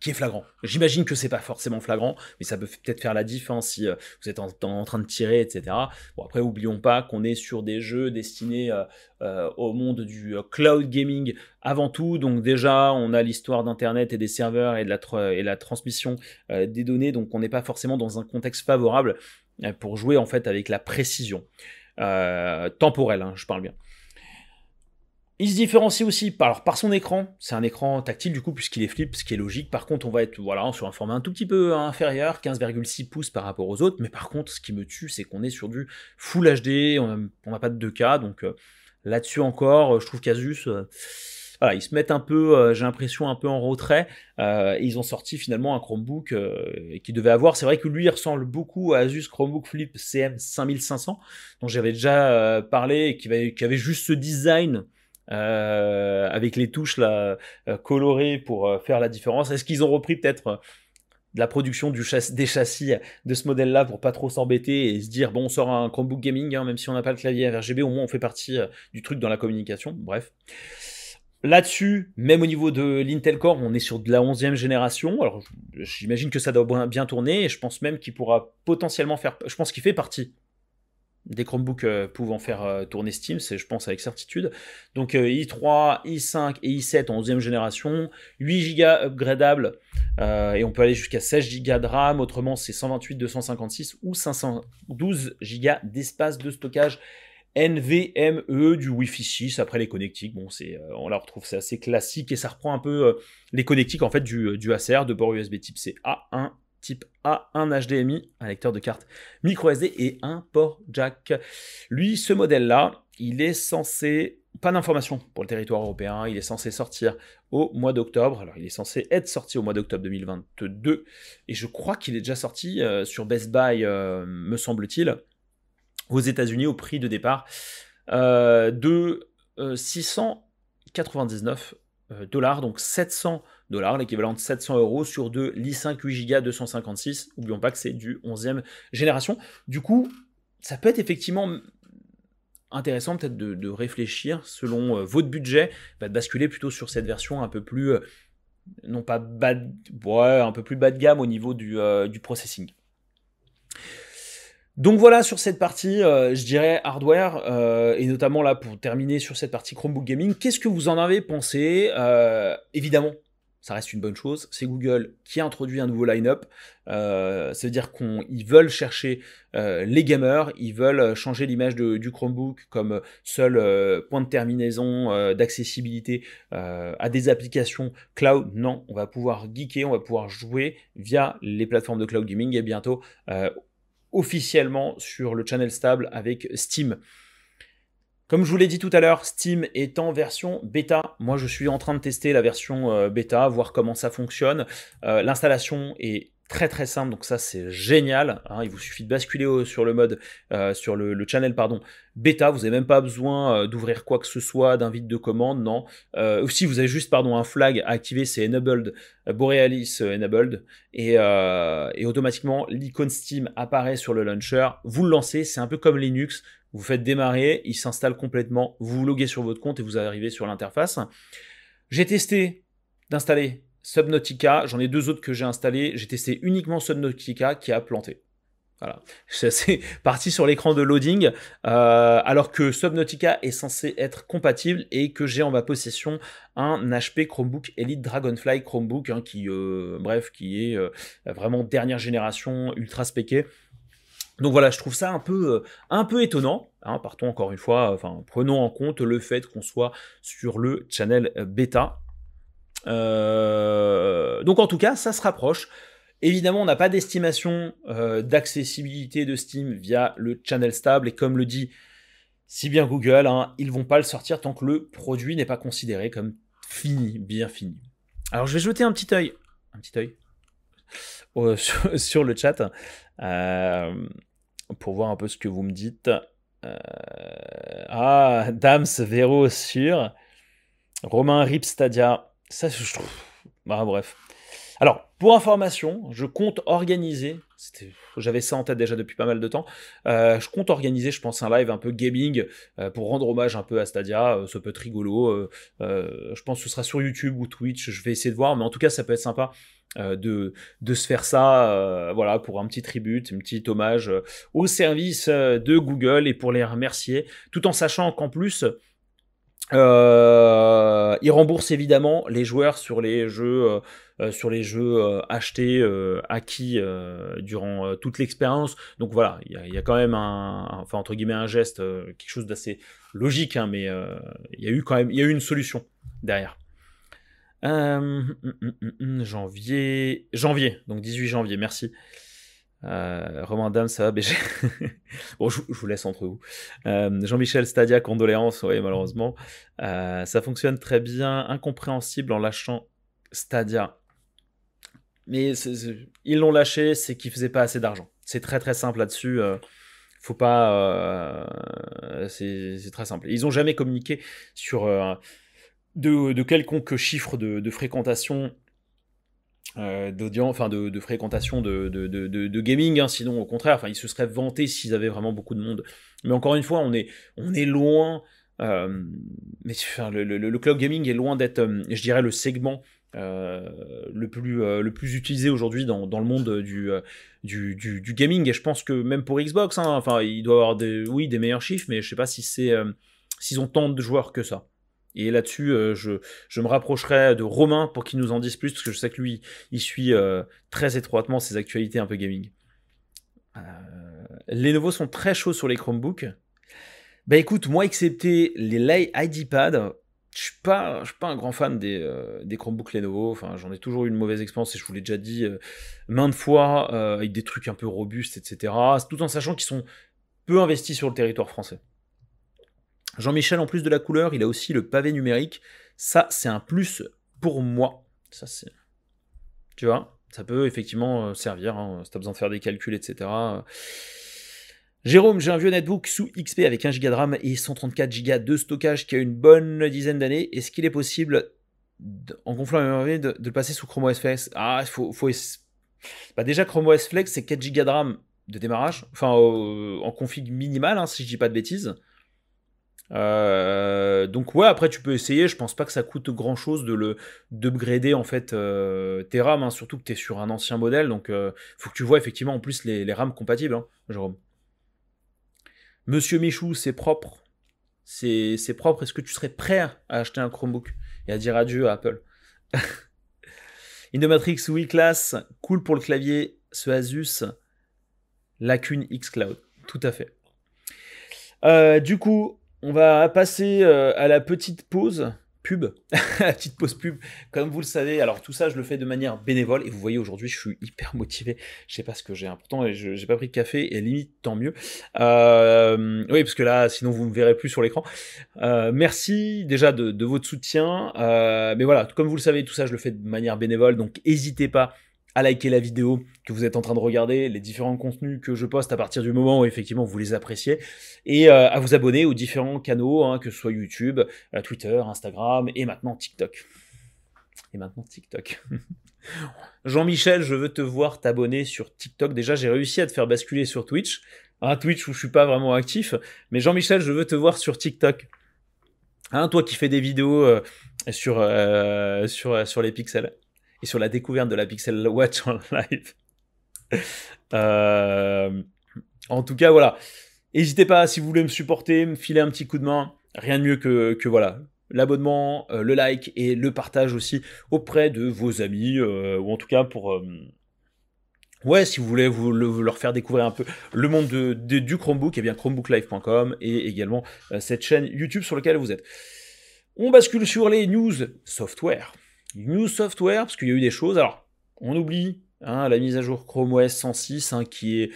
qui est flagrant. J'imagine que c'est pas forcément flagrant, mais ça peut peut-être faire la diff hein, si euh, vous êtes en, train de tirer, etc. Bon après, oublions pas qu'on est sur des jeux destinés au monde du cloud gaming avant tout. Donc déjà, on a l'histoire d'Internet et des serveurs et de la transmission des données, donc on n'est pas forcément dans un contexte favorable pour jouer en fait avec la précision temporelle. Hein, je parle bien. Il se différencie aussi par, son écran. C'est un écran tactile du coup puisqu'il est flip, ce qui est logique. Par contre, on va être voilà, sur un format un tout petit peu inférieur, 15,6 pouces par rapport aux autres. Mais par contre, ce qui me tue, c'est qu'on est sur du Full HD, on n'a pas de 2K. Donc euh, là-dessus encore, je trouve qu'Asus... Euh, voilà, ils se mettent un peu, euh, j'ai l'impression, un peu en retrait. et ils ont sorti finalement un Chromebook qui devait avoir. C'est vrai que lui, il ressemble beaucoup à Asus Chromebook Flip CM 5500, dont j'avais déjà parlé, et qui avait juste ce design euh, avec les touches euh, colorées pour euh, faire la différence. Est-ce qu'ils ont repris peut-être la production du des châssis de ce modèle-là pour pas trop s'embêter et se dire bon on sort un Chromebook gaming hein, même si on n'a pas le clavier RGB au moins on fait partie du truc dans la communication bref Là-dessus, même au niveau de l'Intel Core, on est sur de la 11e génération. Alors, j'imagine que ça doit bien tourner et je pense même qu'il pourra potentiellement faire. Je pense qu'il fait partie des Chromebooks euh, pouvant faire euh, tourner Steam, c'est je pense avec certitude. Donc i3, i5 et i7 en 11e génération, 8 Go upgradable euh, et on peut aller jusqu'à 16 Go de RAM, autrement c'est 128, 256 ou 512 Go d'espace de stockage NVMe du Wi-Fi 6 après les connectiques. Bon, c'est on la retrouve, c'est assez classique et ça reprend un peu les connectiques en fait du, du ACR de port USB type C A1 type A, un HDMI, un lecteur de carte micro SD et un port jack. Lui, ce modèle-là, il est censé, pas d'information pour le territoire européen, il est censé sortir au mois d'octobre. Alors, il est censé être sorti au mois d'octobre 2022 et je crois qu'il est déjà sorti euh, sur Best Buy, euh, me semble-t-il, aux États-Unis au prix de départ euh, de 699 dollars, donc 700 l'équivalent de 700 euros sur de l'i5 8 Go 256. Oublions pas que c'est du 11e génération. Du coup, ça peut être effectivement intéressant peut-être de, réfléchir selon euh, votre budget, de basculer plutôt sur cette version un peu plus, euh, non pas bad, ouais, un peu plus bas de gamme au niveau du, euh, du processing. Donc voilà sur cette partie, je dirais hardware, et notamment là pour terminer sur cette partie Chromebook Gaming, qu'est-ce que vous en avez pensé Évidemment, ça reste une bonne chose. C'est Google qui a introduit un nouveau line-up. Euh, ça veut dire qu'ils veulent chercher euh, les gamers, ils veulent changer l'image du Chromebook comme seul euh, point de terminaison d'accessibilité à des applications cloud. Non, on va pouvoir geeker, on va pouvoir jouer via les plateformes de cloud gaming et bientôt officiellement sur le channel stable avec Steam. Comme je vous l'ai dit tout à l'heure, Steam est en version bêta. Moi, je suis en train de tester la version euh, bêta, voir comment ça fonctionne. Euh, l'installation est très très simple, donc ça c'est génial. Hein. il vous suffit de basculer sur le mode, euh, sur le, channel pardon, bêta. Vous n'avez même pas besoin d'ouvrir quoi que ce soit, d'un vide de commande, non. aussi, vous avez juste pardon un flag à activer, c'est enabled, Borealis enabled, et, et automatiquement l'icône Steam apparaît sur le launcher. Vous le lancez, c'est un peu comme Linux vous faites démarrer, il s'installe complètement, vous vous loguez sur votre compte et vous arrivez sur l'interface. J'ai testé d'installer Subnautica, j'en ai deux autres que j'ai installés, j'ai testé uniquement Subnautica qui a planté. Voilà, (laughs) c'est parti sur l'écran de loading, euh, alors que Subnautica est censé être compatible et que j'ai en ma possession un HP Chromebook Elite Dragonfly Chromebook, hein, qui, euh, bref, qui est euh, vraiment dernière génération, ultra spéqué. Donc voilà, je trouve ça un peu, euh, un peu étonnant. Hein, partons encore une fois, prenons en compte le fait qu'on soit sur le channel euh, bêta. Euh, donc en tout cas, ça se rapproche. Évidemment, on n'a pas d'estimation d'accessibilité de Steam via le channel stable, et comme le dit si bien Google, hein, ils vont pas le sortir tant que le produit n'est pas considéré comme fini, bien fini. Alors je vais jeter un petit œil, un petit œil (laughs) sur, le chat pour voir un peu ce que vous me dites. Euh, ah, Dams, Véro sur. Romain Rip Stadia. Ça, je trouve. Bah, bref. Alors, pour information, je compte organiser, j'avais ça en tête déjà depuis pas mal de temps, euh, je compte organiser, je pense, un live un peu gaming euh, pour rendre hommage un peu à Stadia, ça peut être rigolo, je pense que ce sera sur YouTube ou Twitch, je vais essayer de voir, mais en tout cas, ça peut être sympa euh, de, de, se faire ça, euh, voilà, pour un petit tribut, un petit hommage euh, au service de Google et pour les remercier, tout en sachant qu'en plus, ils remboursent évidemment les joueurs sur les jeux, sur les jeux achetés, acquis durant toute l'expérience. Donc voilà, il y, a quand même un, enfin entre guillemets un geste, quelque chose d'assez logique, hein, mais il y a eu quand même, il y a eu une solution derrière. Euh, hum, hum, hum, janvier, janvier, donc 18 janvier, merci. Euh, Romain Dame, ça va, BG (laughs) Bon, je, vous laisse entre vous. Euh, Jean-Michel Stadia, condoléances, oui, malheureusement. ça fonctionne très bien, incompréhensible en lâchant Stadia. Mais ils l'ont lâché, c'est qu'ils faisaient pas assez d'argent. C'est très très simple là-dessus. faut pas. c'est très simple. Ils ont jamais communiqué sur de, quelconque chiffre de, fréquentation euh, d'audience, enfin de, fréquentation de, de gaming, hein, sinon au contraire, enfin ils se seraient vantés s'ils avaient vraiment beaucoup de monde. Mais encore une fois, on est, on est loin, euh, mais le, le, cloud gaming est loin d'être, euh, je dirais, le segment le, plus, le plus utilisé aujourd'hui dans, dans, le monde du, du, du, gaming. Et je pense que même pour Xbox, hein, enfin il doit avoir des, oui, des meilleurs chiffres, mais je sais pas si c'est s'ils ont tant de joueurs que ça. Et là-dessus, euh, je, me rapprocherai de Romain pour qu'il nous en dise plus, parce que je sais que lui, il suit euh, très étroitement ses actualités un peu gaming. Euh, les nouveaux sont très chauds sur les Chromebooks. Bah écoute, moi, excepté les Lay IDPad, je suis pas, un grand fan des, des Chromebooks Lenovo. Enfin, j'en ai toujours eu une mauvaise expérience et je vous l'ai déjà dit maintes fois avec des trucs un peu robustes, etc. Tout en sachant qu'ils sont peu investis sur le territoire français. Jean-Michel, en plus de la couleur, il a aussi le pavé numérique. Ça, c'est un plus pour moi. Ça, c'est. Tu vois, ça peut effectivement euh, servir hein, si tu besoin de faire des calculs, etc. Jérôme, j'ai un vieux netbook sous XP avec 1 Go de RAM et 134 Go de stockage qui a une bonne dizaine d'années. Est-ce qu'il est possible, en conflant de, de le passer sous Chrome OS Flex? Ah, il faut. faut... Bah déjà, Chrome OS Flex, c'est 4 Go de RAM de démarrage, enfin en config minimal, hein, si je dis pas de bêtises. Euh, donc ouais, après tu peux essayer. Je pense pas que ça coûte grand chose de le d'upgrader en fait euh, tes RAM, hein, surtout que tu es sur un ancien modèle. Donc euh, faut que tu vois effectivement en plus les, les RAM compatibles, hein, Jérôme. Monsieur Michou, c'est propre. C'est propre. Est-ce que tu serais prêt à acheter un Chromebook et à dire adieu à Apple? (laughs) Indomatrix, oui, classe. Cool pour le clavier. Ce Asus. Lacune X Cloud. Tout à fait. du coup, on va passer euh, à la petite pause pub, (laughs) la petite pause pub, comme vous le savez. Alors tout ça, je le fais de manière bénévole et vous voyez aujourd'hui, je suis hyper motivé. Je sais pas ce que j'ai. Pourtant, je j'ai pas pris de café et limite tant mieux. Euh, oui, parce que là, sinon vous me verrez plus sur l'écran. Euh, merci déjà de, votre soutien. Mais voilà, comme vous le savez, tout ça, je le fais de manière bénévole, donc n'hésitez pas à liker la vidéo que vous êtes en train de regarder, les différents contenus que je poste à partir du moment où effectivement vous les appréciez, et euh, à vous abonner aux différents canaux, hein, que ce soit YouTube, euh, Twitter, Instagram et maintenant TikTok. Et maintenant TikTok. (laughs) Jean-Michel, je veux te voir t'abonner sur TikTok. Déjà, j'ai réussi à te faire basculer sur Twitch. Un Twitch où je suis pas vraiment actif. Mais Jean-Michel, je veux te voir sur TikTok. Hein, toi qui fais des vidéos euh, sur, les pixels et sur la découverte de la Pixel Watch en (laughs) live. Euh, en tout cas, voilà. N'hésitez pas, si vous voulez me supporter, me filer un petit coup de main. Rien de mieux que, que voilà, l'abonnement, euh, le like et le partage aussi auprès de vos amis, euh, ou en tout cas pour... ouais, si vous voulez vous, leur faire découvrir un peu le monde de, du Chromebook, et eh bien chromebooklive.com et également cette chaîne YouTube sur laquelle vous êtes. On bascule sur les news software. New Software, parce qu'il y a eu des choses. Alors, on oublie hein, la mise à jour Chrome OS 106, hein, qui, est,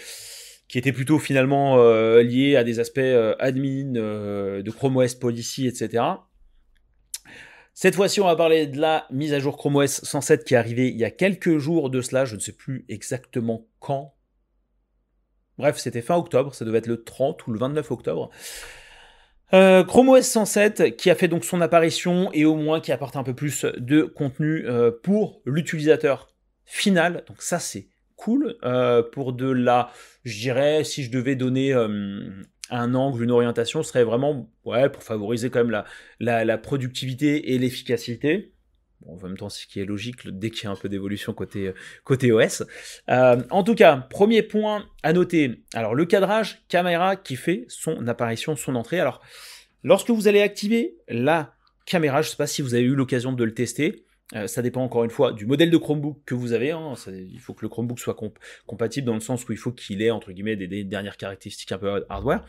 qui était plutôt finalement euh, liée à des aspects euh, admin, euh, de Chrome OS Policy, etc. Cette fois-ci, on va parler de la mise à jour Chrome OS 107 qui est arrivée il y a quelques jours de cela, je ne sais plus exactement quand. Bref, c'était fin octobre, ça devait être le 30 ou le 29 octobre. Euh, Chrome OS 107 qui a fait donc son apparition et au moins qui apporte un peu plus de contenu euh, pour l'utilisateur final. Donc ça c'est cool euh, pour de la, je dirais, si je devais donner un angle, une orientation, ce serait vraiment pour favoriser quand même la, la productivité et l'efficacité en même temps, ce qui est logique dès qu'il y a un peu d'évolution côté, côté OS. Euh, en tout cas, premier point à noter. Alors, le cadrage caméra qui fait son apparition, son entrée. Alors, lorsque vous allez activer la caméra, je ne sais pas si vous avez eu l'occasion de le tester. Euh, ça dépend encore une fois du modèle de Chromebook que vous avez. Hein. il faut que le Chromebook soit compatible dans le sens où il faut qu'il ait entre guillemets des dernières caractéristiques un peu hardware.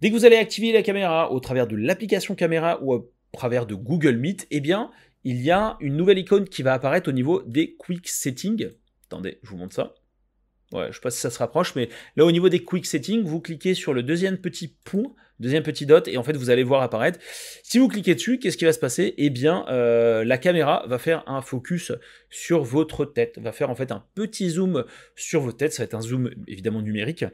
Dès que vous allez activer la caméra au travers de l'application caméra ou au travers de Google Meet, eh bien, il y a une nouvelle icône qui va apparaître au niveau des Quick Settings. Attendez, je vous montre ça. Ouais, je sais pas si ça se rapproche, mais là au niveau des Quick Settings, vous cliquez sur le deuxième petit point, deuxième petit dot, et en fait vous allez voir apparaître. Si vous cliquez dessus, qu'est-ce qui va se passer? Eh bien, euh, la caméra va faire un focus sur votre tête, va faire en fait un petit zoom sur votre tête. Ça va être un zoom évidemment numérique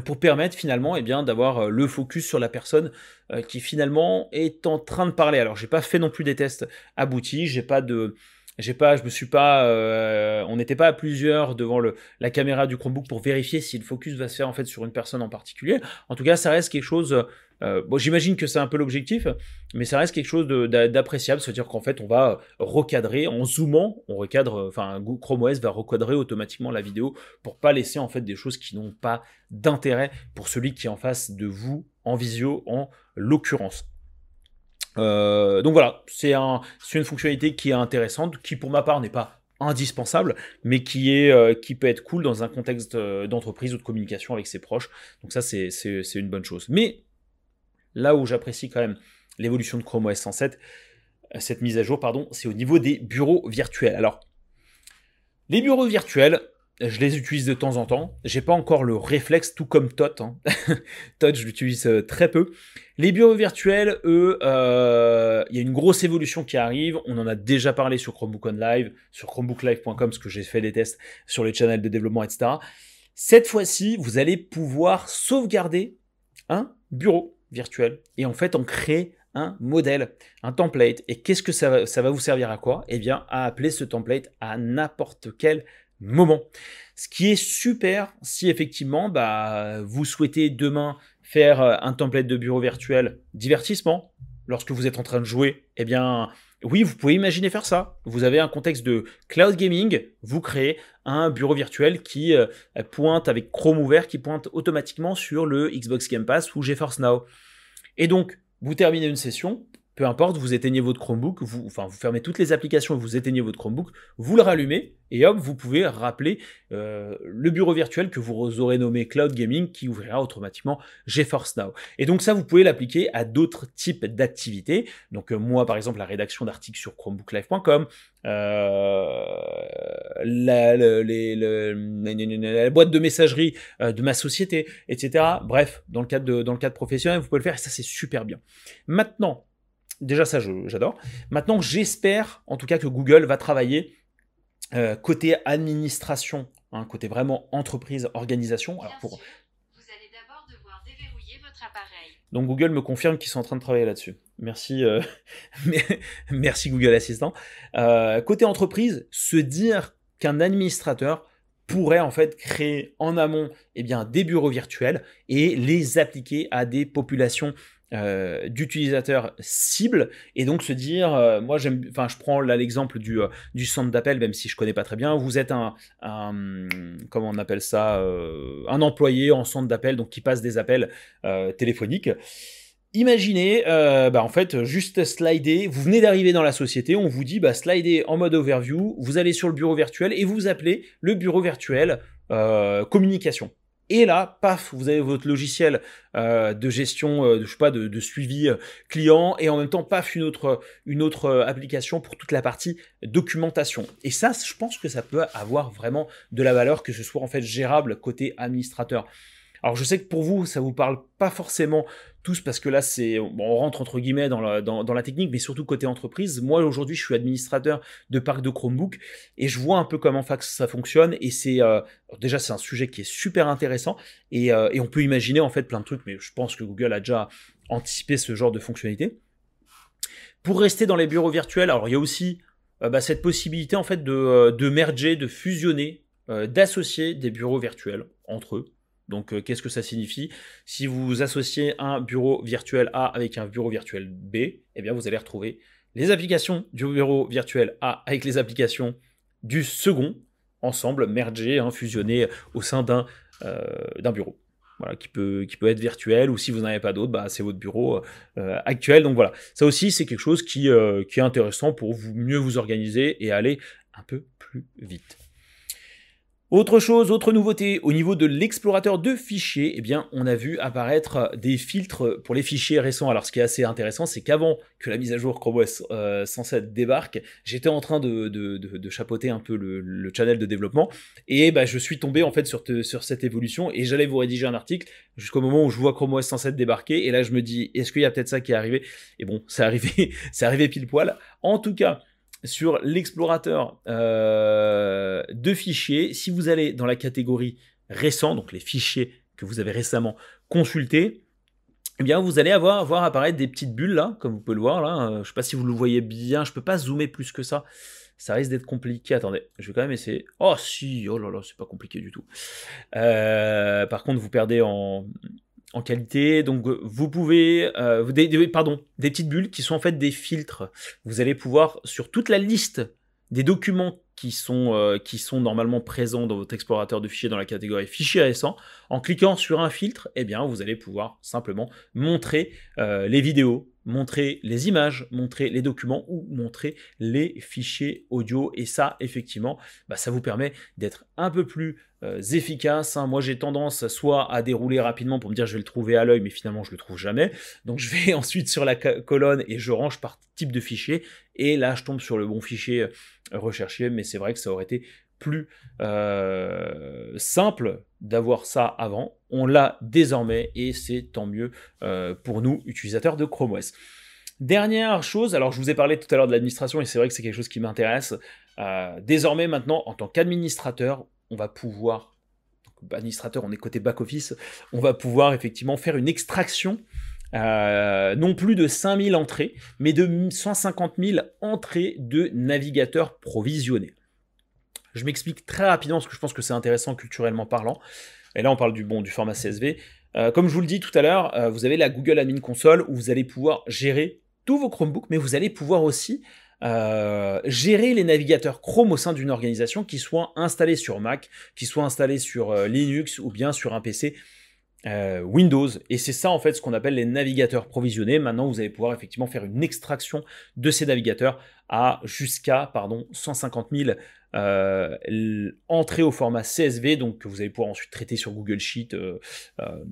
pour permettre finalement eh bien d'avoir euh, le focus sur la personne euh, qui finalement est en train de parler. Alors j'ai pas fait non plus des tests aboutis, j'ai pas de euh, on n'était pas à plusieurs devant la caméra du Chromebook pour vérifier si le focus va se faire en fait sur une personne en particulier. En tout cas, ça reste quelque chose. Euh, j'imagine que c'est un peu l'objectif, mais ça reste quelque chose d'appréciable, c'est-à-dire qu'en fait, on va recadrer en zoomant, on recadre, enfin, Chrome OS va recadrer automatiquement la vidéo pour pas laisser en fait des choses qui n'ont pas d'intérêt pour celui qui est en face de vous en visio en l'occurrence. Euh, donc voilà, c'est un, une fonctionnalité qui est intéressante, qui pour ma part n'est pas indispensable, mais qui, est, euh, qui peut être cool dans un contexte euh, d'entreprise ou de communication avec ses proches. Donc ça, c'est une bonne chose. Mais là où j'apprécie quand même l'évolution de Chrome OS 107, cette mise à jour, pardon, c'est au niveau des bureaux virtuels. Alors, les bureaux virtuels, je les utilise de temps en temps. J'ai pas encore le réflexe, tout comme Tot. Hein. (laughs) Tot, je l'utilise euh, très peu. Les bureaux virtuels, eux, euh, il y a une grosse évolution qui arrive. On en a déjà parlé sur Chromebook On Live, sur chromebooklive.com, parce que j'ai fait des tests sur les channels de développement, etc. Cette fois-ci, vous allez pouvoir sauvegarder un bureau virtuel et en fait en créer un modèle, un template. Et qu'est-ce que ça va, ça va vous servir à quoi? Eh bien, à appeler ce template à n'importe quel moment. Ce qui est super si effectivement bah, vous souhaitez demain faire euh, un template de bureau virtuel divertissement lorsque vous êtes en train de jouer, eh bien oui, vous pouvez imaginer faire ça. Vous avez un contexte de cloud gaming, vous créez un bureau virtuel qui euh, pointe avec Chrome ouvert, qui pointe automatiquement sur le Xbox Game Pass ou GeForce Now. Et donc, vous terminez une session, peu importe, vous éteignez votre Chromebook, vous, fermez toutes les applications, vous éteignez votre Chromebook, vous le rallumez, et hop, vous pouvez rappeler euh, le bureau virtuel que vous aurez nommé Cloud Gaming, qui ouvrira automatiquement GeForce Now. Et donc ça, vous pouvez l'appliquer à d'autres types d'activités. Donc euh, moi, par exemple, la rédaction d'articles sur chromebooklive.com, euh, la, boîte de messagerie de ma société, etc. Bref, dans le cadre, dans le cadre professionnel, vous pouvez le faire, et ça, c'est super bien. Maintenant, Déjà, ça, j'adore. Maintenant, j'espère, en tout cas, que Google va travailler euh, côté administration, hein, côté vraiment entreprise, organisation. Alors pour... Vous allez d'abord devoir déverrouiller votre appareil. Donc Google me confirme qu'ils sont en train de travailler là-dessus. Merci, euh, (laughs) merci Google Assistant. Euh, côté entreprise, se dire qu'un administrateur pourrait en fait créer en amont eh bien, des bureaux virtuels et les appliquer à des populations euh, d'utilisateurs cibles et donc se dire euh, moi j'aime enfin je prends là l'exemple du, euh, du centre d'appel même si je connais pas très bien. Vous êtes un, comment on appelle ça un employé en centre d'appel donc qui passe des appels téléphoniques. Imaginez, bah en fait, juste slider, vous venez d'arriver dans la société, on vous dit, bah slider en mode overview, vous allez sur le bureau virtuel et vous appelez le bureau virtuel communication. Et là, paf, vous avez votre logiciel euh, de gestion, euh, de, je sais pas, de, suivi euh, client, et en même temps, paf, une autre, une autre application pour toute la partie documentation. Et ça, je pense que ça peut avoir vraiment de la valeur, que ce soit en fait gérable côté administrateur. Alors je sais que pour vous, ça vous parle pas forcément tous parce que là, c'est on rentre entre guillemets dans la, technique, mais surtout côté entreprise. Moi aujourd'hui, je suis administrateur de parc de Chromebook et je vois un peu comment ça fonctionne. Et c'est euh, déjà c'est un sujet qui est super intéressant et, euh, et, on peut imaginer en fait plein de trucs, mais je pense que Google a déjà anticipé ce genre de fonctionnalité. Pour rester dans les bureaux virtuels, alors il y a aussi euh, bah, cette possibilité en fait de merger, de fusionner, d'associer des bureaux virtuels entre eux. Donc, euh, qu'est-ce que ça signifie? Si vous associez un bureau virtuel A avec un bureau virtuel B, eh bien, vous allez retrouver les applications du bureau virtuel A avec les applications du second, ensemble, mergées, hein, fusionnées au sein d'un euh, bureau. Voilà, qui peut, qui peut être virtuel, ou si vous n'en avez pas d'autre, bah, c'est votre bureau euh, actuel. Donc voilà, ça aussi, c'est quelque chose qui, qui est intéressant pour vous, mieux vous organiser et aller un peu plus vite. Autre chose, autre nouveauté, au niveau de l'explorateur de fichiers, eh bien, on a vu apparaître des filtres pour les fichiers récents. Alors, ce qui est assez intéressant, c'est qu'avant que la mise à jour Chrome OS 107 débarque, j'étais en train de, chapeauter un peu le, channel de développement, et bah, je suis tombé en fait sur, sur cette évolution, et j'allais vous rédiger un article jusqu'au moment où je vois Chrome OS 107 débarquer, et là, je me dis, est-ce qu'il y a peut-être ça qui est arrivé? Et bon, c'est arrivé, (laughs) c'est arrivé pile poil. En tout cas, sur l'explorateur euh, de fichiers. Si vous allez dans la catégorie récent, donc les fichiers que vous avez récemment consultés, eh bien, vous allez avoir voir apparaître des petites bulles là, comme vous pouvez le voir là. Euh, je ne sais pas si vous le voyez bien. Je ne peux pas zoomer plus que ça. Ça risque d'être compliqué. Attendez, je vais quand même essayer. Oh si, oh là là, c'est pas compliqué du tout. Euh, par contre, vous perdez en, en qualité. Donc vous pouvez, euh, des, pardon, des petites bulles qui sont en fait des filtres. Vous allez pouvoir sur toute la liste des documents qui sont, euh, qui sont normalement présents dans votre explorateur de fichiers dans la catégorie fichiers récents, en cliquant sur un filtre, eh bien vous allez pouvoir simplement montrer euh, les vidéos, montrer les images, montrer les documents ou montrer les fichiers audio. Et ça, effectivement, bah, ça vous permet d'être un peu plus euh, efficace. Hein. Moi, j'ai tendance soit à dérouler rapidement pour me dire je vais le trouver à l'œil, mais finalement, je le trouve jamais. Donc, je vais (laughs) ensuite sur la colonne et je range par type de fichier. Et là, je tombe sur le bon fichier euh, recherché. Mais c'est vrai que ça aurait été plus euh, simple d'avoir ça avant. On l'a désormais et c'est tant mieux euh, pour nous, utilisateurs de Chrome OS. Dernière chose, alors je vous ai parlé tout à l'heure de l'administration et c'est vrai que c'est quelque chose qui m'intéresse. Euh, désormais maintenant, en tant qu'administrateur, on va pouvoir, administrateur, on est côté back-office, on va pouvoir effectivement faire une extraction non plus de 5000 entrées, mais de 150 000 entrées de navigateurs provisionnés. Je m'explique très rapidement parce que je pense que c'est intéressant culturellement parlant. Et là, on parle du bon du format CSV. Euh, comme je vous le dis tout à l'heure, euh, vous avez la Google Admin Console où vous allez pouvoir gérer tous vos Chromebooks, mais vous allez pouvoir aussi euh, gérer les navigateurs Chrome au sein d'une organisation qui soit installés sur Mac, qui soit installés sur Linux ou bien sur un PC Windows. Et c'est ça en fait ce qu'on appelle les navigateurs provisionnés. Maintenant, vous allez pouvoir effectivement faire une extraction de ces navigateurs à jusqu'à pardon 150 000 euh, entrer au format CSV, donc vous allez pouvoir ensuite traiter sur Google Sheet euh, euh,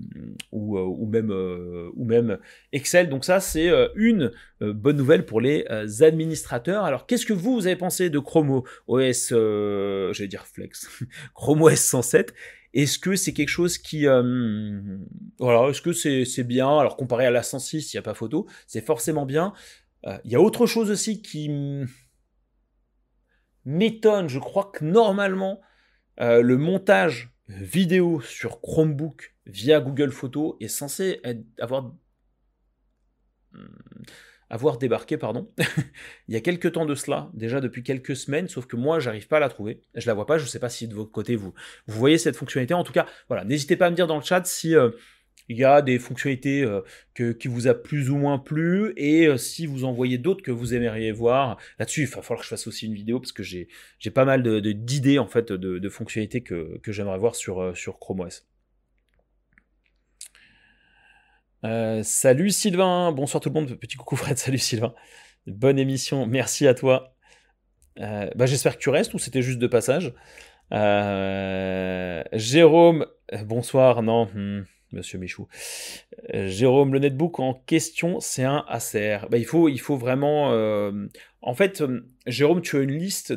ou, ou, même, ou même Excel. Donc ça, c'est une bonne nouvelle pour les administrateurs. Alors, qu'est-ce que vous, vous avez pensé de Chrome OS, j'allais dire Flex, (laughs) Chrome OS 107 est-ce que c'est quelque chose qui... voilà, est-ce que c'est bien? Alors comparé à la 106, il n'y a pas photo, c'est forcément bien. Il y a autre chose aussi qui m'étonne. Je crois que normalement, euh, le montage vidéo sur Chromebook via Google Photos est censé avoir, hmm, avoir débarqué, pardon, (laughs) il y a quelques temps de cela, déjà depuis quelques semaines, sauf que moi, j'arrive pas à la trouver. Je la vois pas, je ne sais pas si de votre côté, vous, vous voyez cette fonctionnalité. En tout cas, voilà, n'hésitez pas à me dire dans le chat si... Euh, il y a des fonctionnalités euh, qui vous a plus ou moins plu et euh, si vous en voyez d'autres que vous aimeriez voir là-dessus, il va falloir que je fasse aussi une vidéo parce que j'ai pas mal d'idées de, en fait de, fonctionnalités que, j'aimerais voir sur Chrome OS. Salut Sylvain, bonsoir tout le monde, petit coucou Fred, (laughs) salut Sylvain. Bonne émission, merci à toi. bah, J'espère que tu restes ou c'était juste de passage. Jérôme, bonsoir, non. Hmm. Monsieur Michou. Euh, Jérôme, le netbook en question, c'est un Acer. Bah, il, faut, vraiment. Euh, en fait, euh, Jérôme, tu as une liste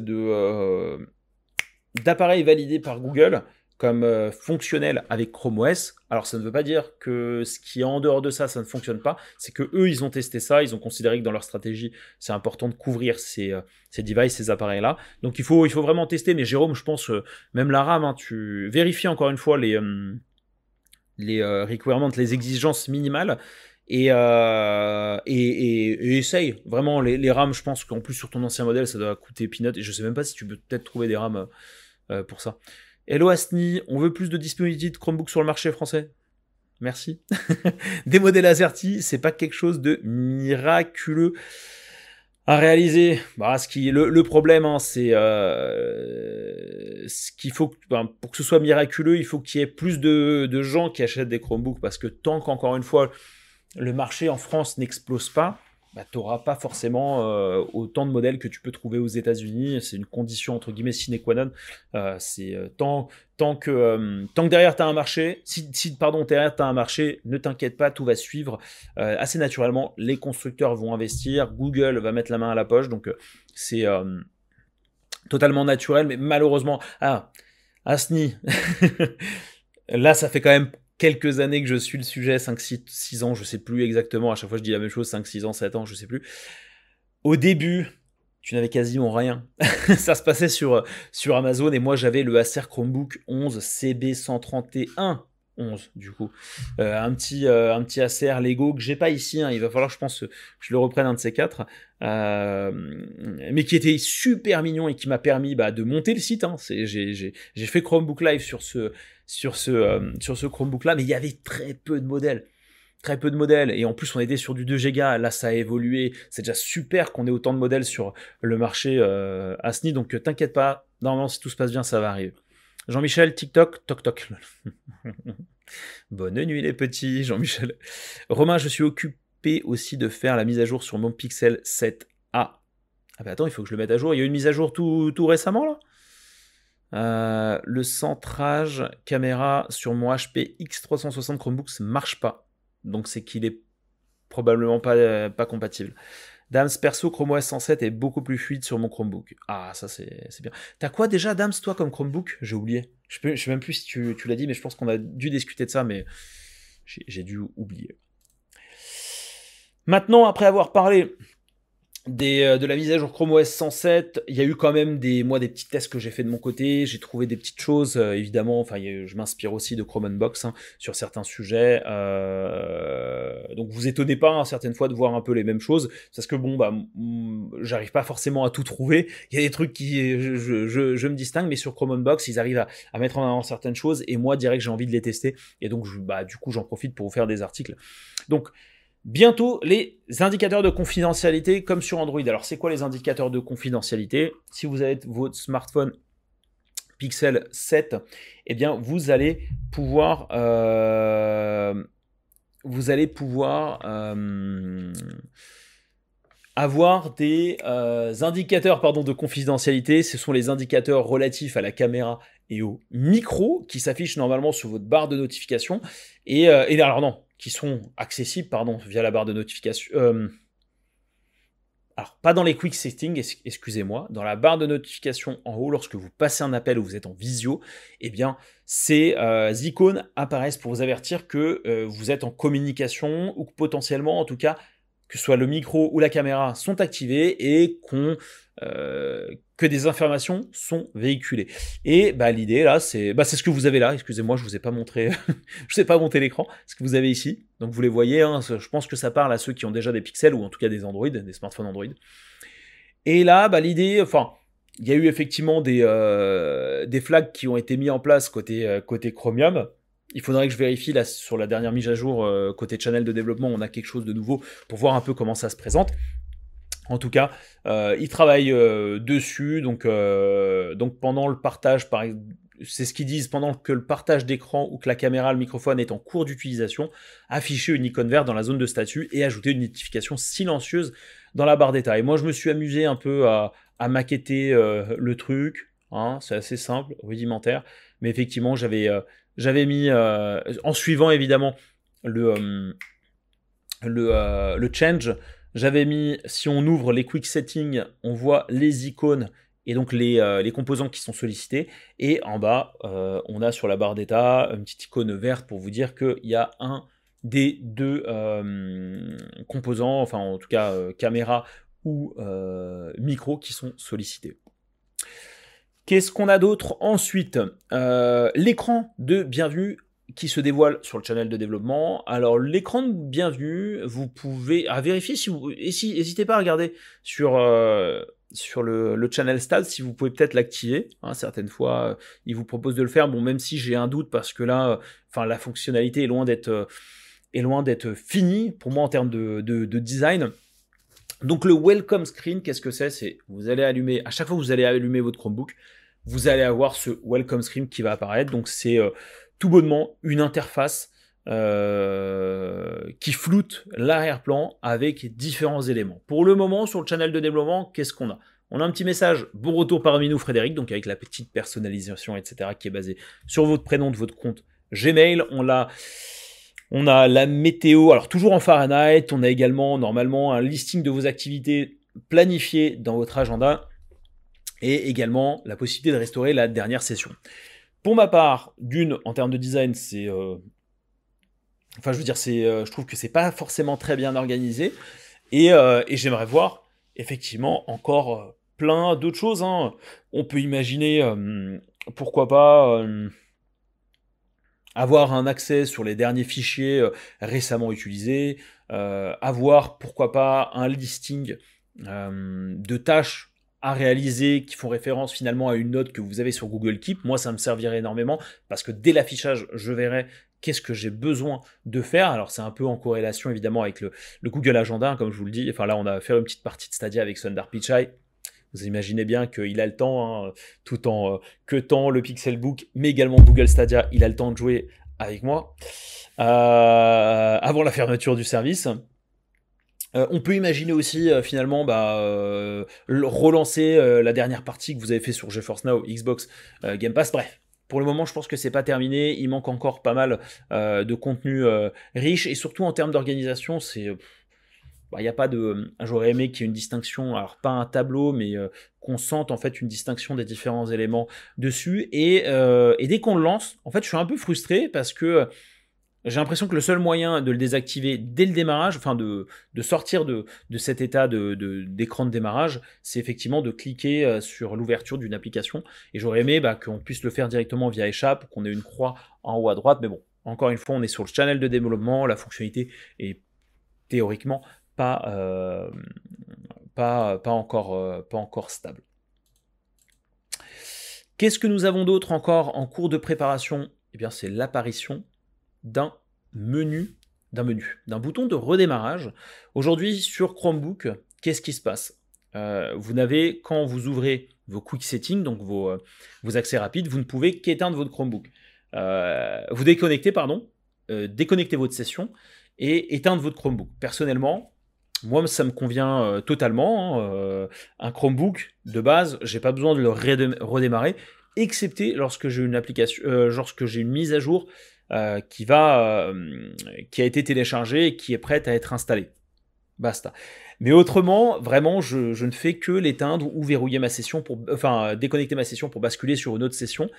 d'appareils validés par Google comme fonctionnels avec Chrome OS. Alors, ça ne veut pas dire que ce qui est en dehors de ça, ça ne fonctionne pas. C'est que eux, ils ont testé ça. Ils ont considéré que dans leur stratégie, c'est important de couvrir ces, ces devices, ces appareils-là. Donc, il faut, il faut vraiment tester. Mais Jérôme, je pense, même la RAM, hein, tu vérifies encore une fois les les euh, requirements, les exigences minimales. Et, euh, et, essaye vraiment les, RAM. Je pense qu'en plus sur ton ancien modèle, ça doit coûter peanut. Et je sais même pas si tu peux peut-être trouver des RAM euh, pour ça. Hello Asni, on veut plus de disponibilité de Chromebook sur le marché français? Merci. (laughs) des modèles AZERTY, c'est pas quelque chose de miraculeux à réaliser. Bah, ce le problème, hein, c'est euh, ce qu'il faut ben, pour que ce soit miraculeux, il faut qu'il y ait plus de, de, gens qui achètent des Chromebooks parce que tant qu'encore une fois le marché en France n'explose pas, bah, tu n'auras pas forcément euh, autant de modèles que tu peux trouver aux États-Unis. C'est une condition entre guillemets sine qua non. Euh, c'est euh, tant, que, tant que derrière tu as un marché, si, si pardon, derrière tu as un marché, ne t'inquiète pas, tout va suivre assez naturellement. Les constructeurs vont investir, Google va mettre la main à la poche, donc c'est totalement naturel, mais malheureusement, ah, Asni, (laughs) là ça fait quand même quelques années que je suis le sujet, 5, 6, ans, je sais plus exactement, à chaque fois je dis la même chose, 5, 6 ans, 7 ans, je sais plus. Au début, tu n'avais quasiment rien. (laughs) ça se passait sur, sur Amazon et moi j'avais le Acer Chromebook 11 CB131 11 du coup. Euh, un, petit, euh, un petit Acer Lego que j'ai pas ici, hein. il va falloir je pense que je le reprenne un de ces quatre, euh, mais qui était super mignon et qui m'a permis bah, de monter le site. Hein. J'ai fait Chromebook Live sur ce, sur ce, sur ce Chromebook là, mais il y avait très peu de modèles. Très peu de modèles, et en plus on était sur du 2 Go, là ça a évolué, c'est déjà super qu'on ait autant de modèles sur le marché à ce donc t'inquiète pas, normalement si tout se passe bien ça va arriver. Jean-Michel, TikTok, toc toc. (laughs) Bonne nuit les petits, Jean-Michel. Romain, je suis occupé aussi de faire la mise à jour sur mon Pixel 7a. Ah bah attends, il faut que je le mette à jour. Il y a eu une mise à jour tout, tout récemment là? Euh, Le centrage caméra sur mon HP X360 Chromebooks marche pas. Donc c'est qu'il est probablement pas, pas compatible. Dams, perso, Chrome OS 107 est beaucoup plus fluide sur mon Chromebook. Ah, ça c'est bien. T'as quoi déjà, Dams, toi, comme Chromebook? J'ai oublié. Je, ne sais même plus si tu, tu l'as dit, mais je pense qu'on a dû discuter de ça, mais j'ai dû oublier. Maintenant, après avoir parlé euh, de la mise à jour Chrome OS 107, il y a eu quand même des, moi, des petits tests que j'ai fait de mon côté. J'ai trouvé des petites choses, euh, évidemment. Enfin, je m'inspire aussi de Chrome Unbox hein, sur certains sujets. Euh, donc, vous étonnez pas hein, certaines fois de voir un peu les mêmes choses, parce que bon, bah, j'arrive pas forcément à tout trouver. Il y a des trucs qui, je, me distingue, mais sur Chrome Unbox, ils arrivent à, mettre en avant certaines choses, et moi, direct, j'ai envie de les tester. Et donc, bah, du coup, j'en profite pour vous faire des articles. Donc, Bientôt, les indicateurs de confidentialité comme sur Android. Alors, c'est quoi les indicateurs de confidentialité? Si vous avez votre smartphone Pixel 7, eh bien, vous allez pouvoir, allez pouvoir avoir des indicateurs pardon, de confidentialité. Ce sont les indicateurs relatifs à la caméra et au micro qui s'affichent normalement sur votre barre de notification. Et, et alors non, qui sont accessibles pardon, via la barre de notification alors pas dans les quick settings, excusez-moi, dans la barre de notification en haut, lorsque vous passez un appel ou vous êtes en visio, eh bien ces euh, icônes apparaissent pour vous avertir que euh, vous êtes en communication ou que potentiellement, en tout cas, que soit le micro ou la caméra sont activés et qu'on euh, que des informations sont véhiculées. Et bah, l'idée là, c'est bah, ce que vous avez là. Excusez-moi, je vous ai pas montré, (laughs) je ai pas monté l'écran. Ce que vous avez ici. Donc vous les voyez. Hein, je pense que ça parle à ceux qui ont déjà des pixels ou en tout cas des Android, des smartphones Android. Et là, bah, l'idée, enfin, il y a eu effectivement des, euh, des flags qui ont été mis en place côté, euh, côté Chromium. Il faudrait que je vérifie là sur la dernière mise à jour côté channel de développement, on a quelque chose de nouveau pour voir un peu comment ça se présente. En tout cas, euh, ils travaillent euh, dessus, donc, euh, donc pendant le partage, par c'est ce qu'ils disent, pendant que le partage d'écran ou que la caméra, le microphone est en cours d'utilisation, afficher une icône verte dans la zone de statut et ajouter une notification silencieuse dans la barre d'état. Et moi, je me suis amusé un peu à, maqueter le truc, hein, c'est assez simple, rudimentaire, mais effectivement, j'avais j'avais mis, en suivant évidemment le, le change, j'avais mis, si on ouvre les quick settings, on voit les icônes et donc les, euh, composants qui sont sollicités. Et en bas, euh, on a sur la barre d'état une petite icône verte pour vous dire qu'il y a un des deux euh, composants, enfin en tout cas caméra ou micro qui sont sollicités. Qu'est-ce qu'on a d'autre ensuite? L'écran de bienvenue qui se dévoile sur le channel de développement. Alors l'écran de bienvenue, vous pouvez vérifier si vous n'hésitez pas à regarder sur euh, sur le, le, channel stats si vous pouvez peut-être l'activer. Hein, certaines fois, euh, il vous propose de le faire. Bon, même si j'ai un doute parce que là, euh, enfin la fonctionnalité est loin d'être est loin d'être finie pour moi en termes de, de, de design. Donc le welcome screen, qu'est-ce que c'est? C'est vous allez allumer à chaque fois que vous allez allumer votre Chromebook, vous allez avoir ce welcome screen qui va apparaître. Donc c'est tout bonnement une interface euh, qui floute l'arrière-plan avec différents éléments. Pour le moment, sur le channel de développement, qu'est-ce qu'on a? On a un petit message, bon retour parmi nous Frédéric, donc avec la petite personnalisation, etc., qui est basée sur votre prénom de votre compte Gmail. On a, on a la météo, alors toujours en Fahrenheit, on a également normalement un listing de vos activités planifiées dans votre agenda et également la possibilité de restaurer la dernière session. Pour ma part, d'une, en termes de design, c'est. Euh, enfin, je veux dire, c'est, euh, je trouve que c'est pas forcément très bien organisé. Et, euh, j'aimerais voir, effectivement, encore plein d'autres choses. Hein. On peut imaginer, pourquoi pas avoir un accès sur les derniers fichiers récemment utilisés, avoir pourquoi pas un listing de tâches à réaliser qui font référence finalement à une note que vous avez sur Google Keep. Moi, ça me servirait énormément parce que dès l'affichage, je verrai qu'est-ce que j'ai besoin de faire. Alors, c'est un peu en corrélation évidemment avec le, Google Agenda, hein, comme je vous le dis. Enfin, là, on a fait une petite partie de Stadia avec Sundar Pichai. Vous imaginez bien qu'il a le temps, hein, tout en euh, que tant le Pixelbook, mais également Google Stadia, il a le temps de jouer avec moi euh, avant la fermeture du service. Euh, on peut imaginer aussi euh, finalement bah, euh, relancer la dernière partie que vous avez fait sur GeForce Now, Xbox, Game Pass. Bref, pour le moment, je pense que c'est pas terminé. Il manque encore pas mal de contenu riche et surtout en termes d'organisation, c'est il n'y a pas de. J'aurais aimé qu'il y ait une distinction, alors pas un tableau, mais qu'on sente en fait une distinction des différents éléments dessus. Et, et dès qu'on le lance, en fait, je suis un peu frustré parce que j'ai l'impression que le seul moyen de le désactiver dès le démarrage, enfin de, sortir de, cet état d'écran de, démarrage, c'est effectivement de cliquer euh, sur l'ouverture d'une application. Et j'aurais aimé bah, qu'on puisse le faire directement via échappe, qu'on ait une croix en haut à droite. Mais bon, encore une fois, on est sur le channel de développement, la fonctionnalité est théoriquement pas, euh, pas, pas, encore, euh, pas encore stable. Qu'est-ce que nous avons d'autre encore en cours de préparation? Eh bien, c'est l'apparition d'un menu, d'un menu, d'un bouton de redémarrage. Aujourd'hui, sur Chromebook, qu'est-ce qui se passe? Euh, Vous n'avez, quand vous ouvrez vos quick settings, donc vos, euh, vos accès rapides, vous ne pouvez qu'éteindre votre Chromebook. Euh, vous déconnectez, pardon, déconnectez votre session et éteindre votre Chromebook. Personnellement, moi, ça me convient totalement. Hein, un Chromebook, de base, j'ai pas besoin de le redémarrer, excepté lorsque j'ai une application, lorsque j'ai une mise à jour qui va, qui a été téléchargée et qui est prête à être installée. Basta. Mais autrement, vraiment, je, ne fais que l'éteindre ou verrouiller ma session pour, enfin, déconnecter ma session pour basculer sur une autre session.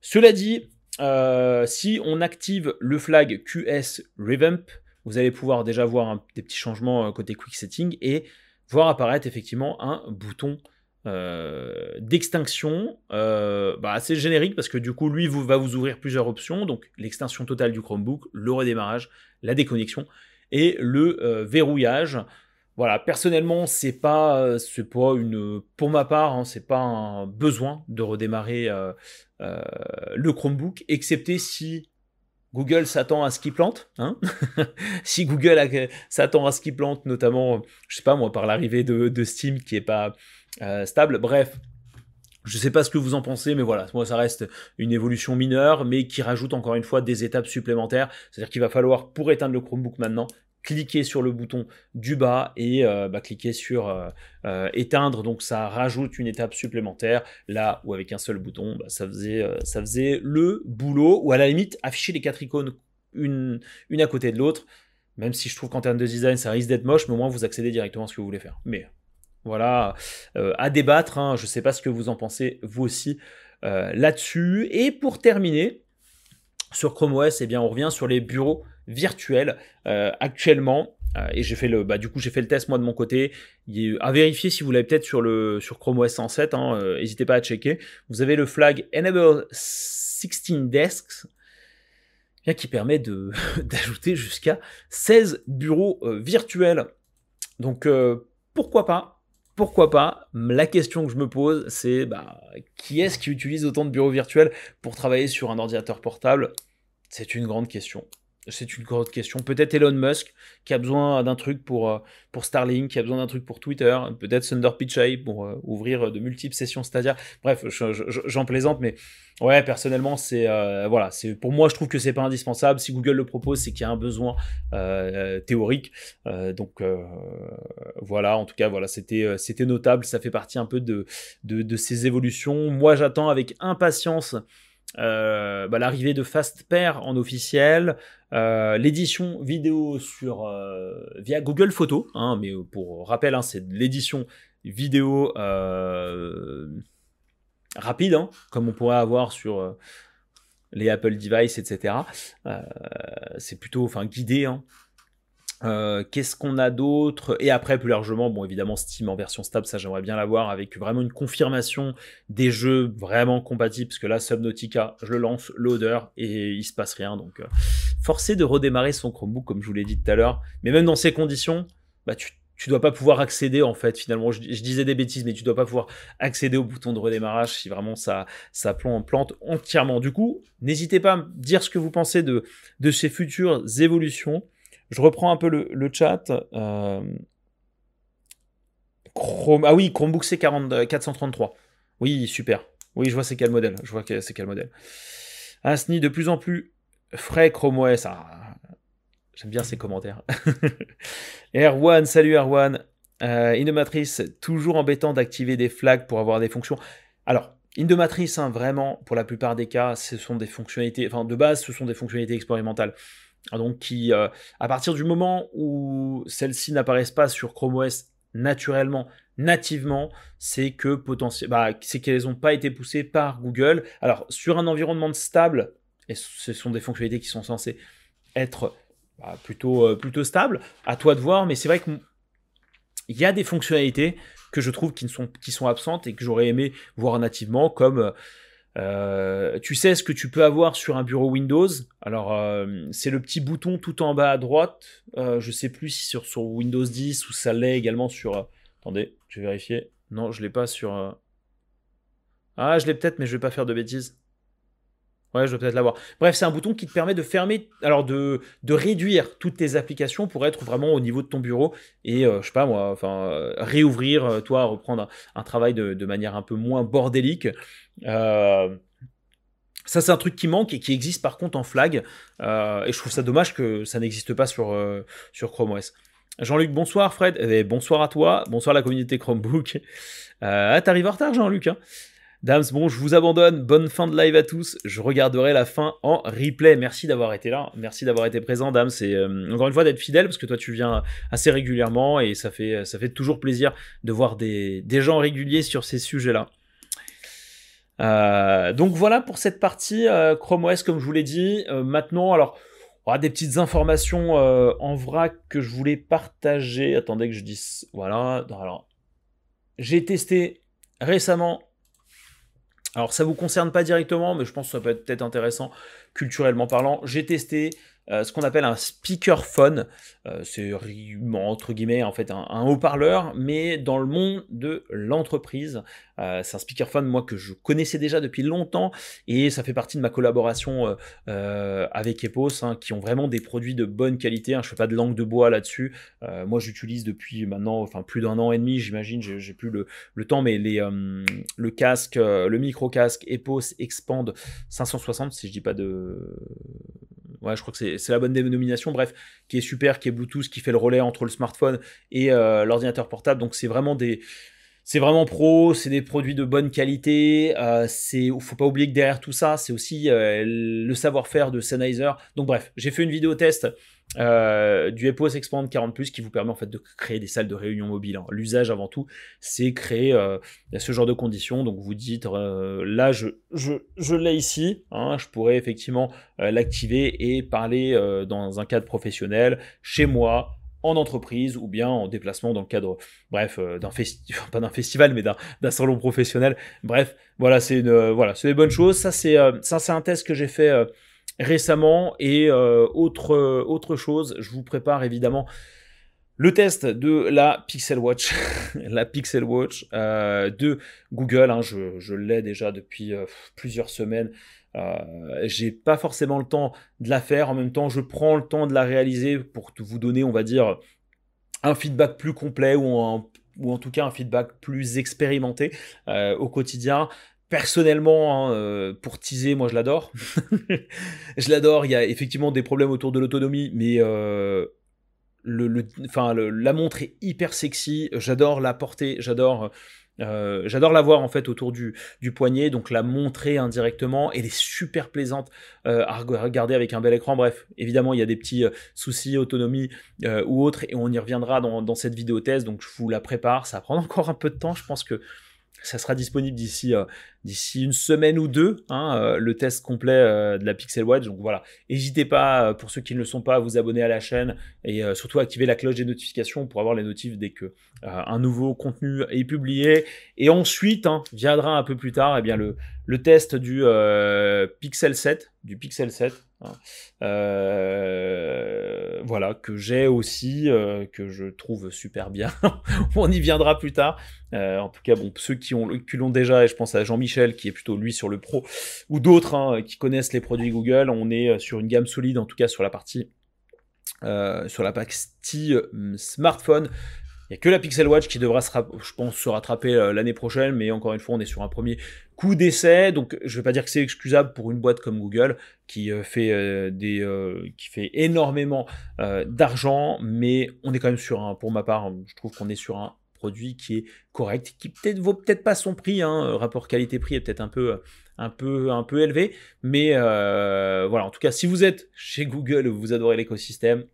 Cela dit, euh, si on active le flag QS Revamp, vous allez pouvoir déjà voir des petits changements euh, côté Quick Setting et voir apparaître effectivement un bouton euh, d'extinction bah, assez générique parce que du coup lui va vous ouvrir plusieurs options donc l'extinction totale du Chromebook, le redémarrage, la déconnexion et le euh, verrouillage. Voilà, personnellement, c'est pas, euh, c'est pas une, pour ma part, hein, c'est pas un besoin de redémarrer euh, le Chromebook, excepté si Google s'attend à ce qu'il plante. Hein (laughs) si Google s'attend à ce qu'il plante, notamment, je sais pas moi, par l'arrivée de, Steam qui est pas stable. Bref, je ne sais pas ce que vous en pensez, mais voilà, moi ça reste une évolution mineure, mais qui rajoute encore une fois des étapes supplémentaires. C'est-à-dire qu'il va falloir, pour éteindre le Chromebook maintenant, cliquer sur le bouton du bas et euh, bah, cliquer sur euh, euh, éteindre. Donc ça rajoute une étape supplémentaire. Là où avec un seul bouton, bah, ça, faisait, ça faisait le boulot. Ou à la limite, afficher les quatre icônes une, une à côté de l'autre. Même si je trouve qu'en termes de design, ça risque d'être moche, mais au moins vous accédez directement à ce que vous voulez faire. Mais voilà, euh, à débattre. Hein. Je ne sais pas ce que vous en pensez, vous aussi, euh, là-dessus. Et pour terminer, sur Chrome OS, eh bien, on revient sur les bureaux virtuels. Euh, actuellement, et j'ai fait le, bah, du coup, j'ai fait le test moi de mon côté. Il à vérifier si vous l'avez peut-être sur Chrome OS 107. Hein, n'hésitez pas à checker. Vous avez le flag Enable 16 Desks qui permet (laughs) d'ajouter jusqu'à 16 bureaux virtuels. Donc pourquoi pas pourquoi pas La question que je me pose, c'est bah, qui est-ce qui utilise autant de bureaux virtuels pour travailler sur un ordinateur portable? C'est une grande question c'est une grande question. Peut-être Elon Musk qui a besoin d'un truc pour, euh, pour Starlink, qui a besoin d'un truc pour Twitter, peut-être Thunder Pitchay pour euh, ouvrir de multiples sessions Stadia. Bref, j'en plaisante, mais ouais, personnellement, c'est euh, voilà, c'est pour moi, je trouve que c'est pas indispensable. Si Google le propose, c'est qu'il y a un besoin théorique. donc voilà, en tout cas, voilà, c'était c'était notable. Ça fait partie un peu de, de ces évolutions. Moi, j'attends avec impatience euh, bah, l'arrivée de Fastpair en officiel, euh, l'édition vidéo sur euh, via Google Photos, hein, mais pour rappel, hein, c'est l'édition vidéo rapide, hein, comme on pourrait avoir sur les Apple Devices, etc. c'est plutôt enfin guidé. Euh, qu'est-ce qu'on a d'autre? Et après, plus largement, bon, évidemment, Steam en version stable, ça j'aimerais bien l'avoir avec vraiment une confirmation des jeux vraiment compatibles. Parce que là, Subnautica, je le lance, loader, et il se passe rien. Donc, euh, forcé de redémarrer son Chromebook, comme je vous l'ai dit tout à l'heure. Mais même dans ces conditions, bah, tu, tu dois pas pouvoir accéder, en fait, finalement. Je, disais des bêtises, mais tu dois pas pouvoir accéder au bouton de redémarrage si vraiment ça, ça plante entièrement. Du coup, n'hésitez pas à me dire ce que vous pensez de, de ces futures évolutions. Je reprends un peu le, chat. Euh, Chrome... Ah oui, Chromebook C40, 433. Oui, super. Oui, je vois c'est quel modèle. Je vois quel modèle. Asni, de plus en plus frais Chrome OS. Ah, j'aime bien ces commentaires. (laughs) Erwan, salut Erwan. Euh, Indomatrice, toujours embêtant d'activer des flags pour avoir des fonctions. Alors, Indomatrice, hein, vraiment, pour la plupart des cas, ce sont des fonctionnalités, enfin de base, ce sont des fonctionnalités expérimentales. Donc, qui, euh, à partir du moment où celles-ci n'apparaissent pas sur Chrome OS naturellement, nativement, c'est que potentiel, bah, c'est qu'elles n'ont pas été poussées par Google. Alors, sur un environnement stable, et ce sont des fonctionnalités qui sont censées être bah, plutôt, euh, plutôt stables, à toi de voir, mais c'est vrai qu'il y a des fonctionnalités que je trouve qui, sont, qui sont absentes et que j'aurais aimé voir nativement, comme euh, euh, tu sais ce que tu peux avoir sur un bureau Windows? Alors, euh, c'est le petit bouton tout en bas à droite. Euh, je sais plus si sur, sur Windows 10 ou ça l'est également sur. attendez, je vais vérifier. Non, je l'ai pas sur. Ah, je l'ai peut-être, mais je vais pas faire de bêtises. Ouais, je vais peut-être l'avoir. Bref, c'est un bouton qui te permet de fermer, alors de, de réduire toutes tes applications pour être vraiment au niveau de ton bureau et, euh, je sais pas moi, enfin, euh, réouvrir, euh, toi, reprendre un, travail de, manière un peu moins bordélique. ça, c'est un truc qui manque et qui existe par contre en flag. et je trouve ça dommage que ça n'existe pas sur, sur Chrome OS. Jean-Luc, bonsoir Fred. Eh, bonsoir à toi. Bonsoir la communauté Chromebook. Euh, T'arrives en retard, Jean-Luc. Hein Dams, bon, je vous abandonne. Bonne fin de live à tous. Je regarderai la fin en replay. Merci d'avoir été là. Merci d'avoir été présent, Dams. Et euh, encore une fois, d'être fidèle parce que toi, tu viens assez régulièrement et ça fait, ça fait toujours plaisir de voir des, des gens réguliers sur ces sujets-là. Euh, donc voilà pour cette partie euh, Chrome OS, comme je vous l'ai dit. maintenant, alors, on aura des petites informations en vrac que je voulais partager. Attendez que je dise. Voilà. Alors, j'ai testé récemment alors ça vous concerne pas directement, mais je pense que ça peut être peut-être intéressant culturellement parlant. J'ai testé euh, ce qu'on appelle un speakerphone. Euh, c'est entre guillemets en fait un, haut-parleur, mais dans le monde de l'entreprise. Euh, c'est un speakerphone moi que je connaissais déjà depuis longtemps et ça fait partie de ma collaboration avec Epos, hein, qui ont vraiment des produits de bonne qualité. Hein. Je fais pas de langue de bois là-dessus. moi j'utilise depuis maintenant, enfin plus d'un an et demi, j'imagine. J'ai plus le, temps, mais le casque, le micro casque Epos Expand 560, si je dis pas de ouais, je crois que c'est la bonne dénomination, bref, qui est super, qui est Bluetooth, qui fait le relais entre le smartphone et euh, l'ordinateur portable. Donc c'est vraiment pro, c'est des produits de bonne qualité. Euh, c'est, faut pas oublier que derrière tout ça, c'est aussi euh, le savoir-faire de Sennheiser. Donc bref, j'ai fait une vidéo test euh, du EPOS Expand 40 qui vous permet en fait de créer des salles de réunion mobile. Hein. L'usage avant tout, c'est créer euh, ce genre de conditions. Donc vous dites euh, là, je, je, l'ai ici, hein, je pourrais effectivement l'activer et parler dans un cadre professionnel chez moi en entreprise ou bien en déplacement dans le cadre, bref, d'un festival, (laughs) pas d'un festival, mais d'un salon professionnel. Bref, voilà, c'est une, voilà, c'est des bonnes choses. Ça, c'est, ça, c'est un test que j'ai fait récemment. Et euh, autre, autre chose, je vous prépare évidemment le test de la Pixel Watch, (laughs) la Pixel Watch euh, de Google. Hein, je, l'ai déjà depuis euh, plusieurs semaines. j'ai pas forcément le temps de la faire. En même temps, je prends le temps de la réaliser pour vous donner, on va dire, un feedback plus complet ou ou en tout cas un feedback plus expérimenté au quotidien. Personnellement, hein, euh, pour teaser, moi je l'adore. (laughs) je l'adore. Il y a effectivement des problèmes autour de l'autonomie, mais euh, le, enfin, la montre est hyper sexy. J'adore la porter. J'adore. Euh, j'adore la voir en fait autour du, du, poignet, donc la montrer indirectement. Elle est super plaisante à regarder avec un bel écran. Bref, évidemment, il y a des petits soucis autonomie ou autres, et on y reviendra dans, dans, cette vidéo thèse. Donc je vous la prépare. Ça va prendre encore un peu de temps. Je pense que ça sera disponible d'ici euh, d'ici une semaine ou deux, hein, euh, le test complet euh, de la Pixel Watch. Donc voilà, n'hésitez pas, pour ceux qui ne le sont pas, à vous abonner à la chaîne et surtout activer la cloche des notifications pour avoir les notifs dès que un nouveau contenu est publié. Et ensuite, hein, viendra un peu plus tard, eh bien le, le test du Pixel 7, du Pixel 7. Hein. voilà, que j'ai aussi, que je trouve super bien. (laughs) On y viendra plus tard. en tout cas, bon, ceux qui l'ont déjà, et je pense à Jean-Michel qui est plutôt lui sur le pro, ou d'autres hein, qui connaissent les produits Google, on est euh, sur une gamme solide, en tout cas sur la partie, euh, sur la partie euh, smartphone. Il n'y a que la Pixel Watch qui devra, se je pense, se rattraper l'année prochaine, mais encore une fois, on est sur un premier coup d'essai, donc je ne vais pas dire que c'est excusable pour une boîte comme Google qui fait des, qui fait énormément d'argent, mais on est quand même sur un, pour ma part, je trouve qu'on est sur un produit qui est correct, qui peut-être vaut peut-être pas son prix, hein, rapport qualité-prix est peut-être un peu, un peu, un peu élevé, mais euh, voilà, en tout cas, si vous êtes chez Google vous adorez l'écosystème,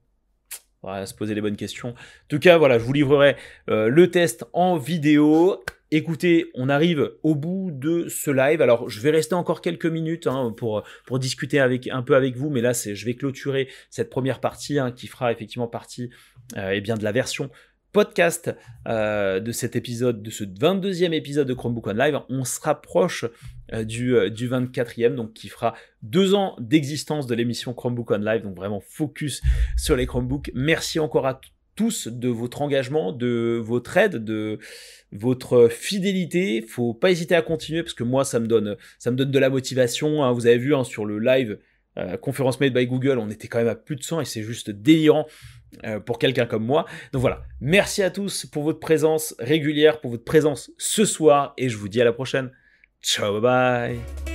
voilà, se poser les bonnes questions. En tout cas, voilà, je vous livrerai euh, le test en vidéo. Écoutez, on arrive au bout de ce live. Alors, je vais rester encore quelques minutes hein, pour, discuter avec, un peu avec vous, mais là, je vais clôturer cette première partie hein, qui fera effectivement partie euh, eh bien, de la version podcast euh, de cet épisode, de ce 22e épisode de Chromebook On Live. On se rapproche euh, du, euh, du 24e, donc qui fera deux ans d'existence de l'émission Chromebook On Live, donc vraiment focus sur les Chromebooks. Merci encore à tous de votre engagement, de votre aide, de votre fidélité. Faut pas hésiter à continuer parce que moi, ça me donne, ça me donne de la motivation. Hein. Vous avez vu hein, sur le live euh, conférence made by Google, on était quand même à plus de 100 et c'est juste délirant pour quelqu'un comme moi. Donc voilà, merci à tous pour votre présence régulière, pour votre présence ce soir et je vous dis à la prochaine. Ciao, bye bye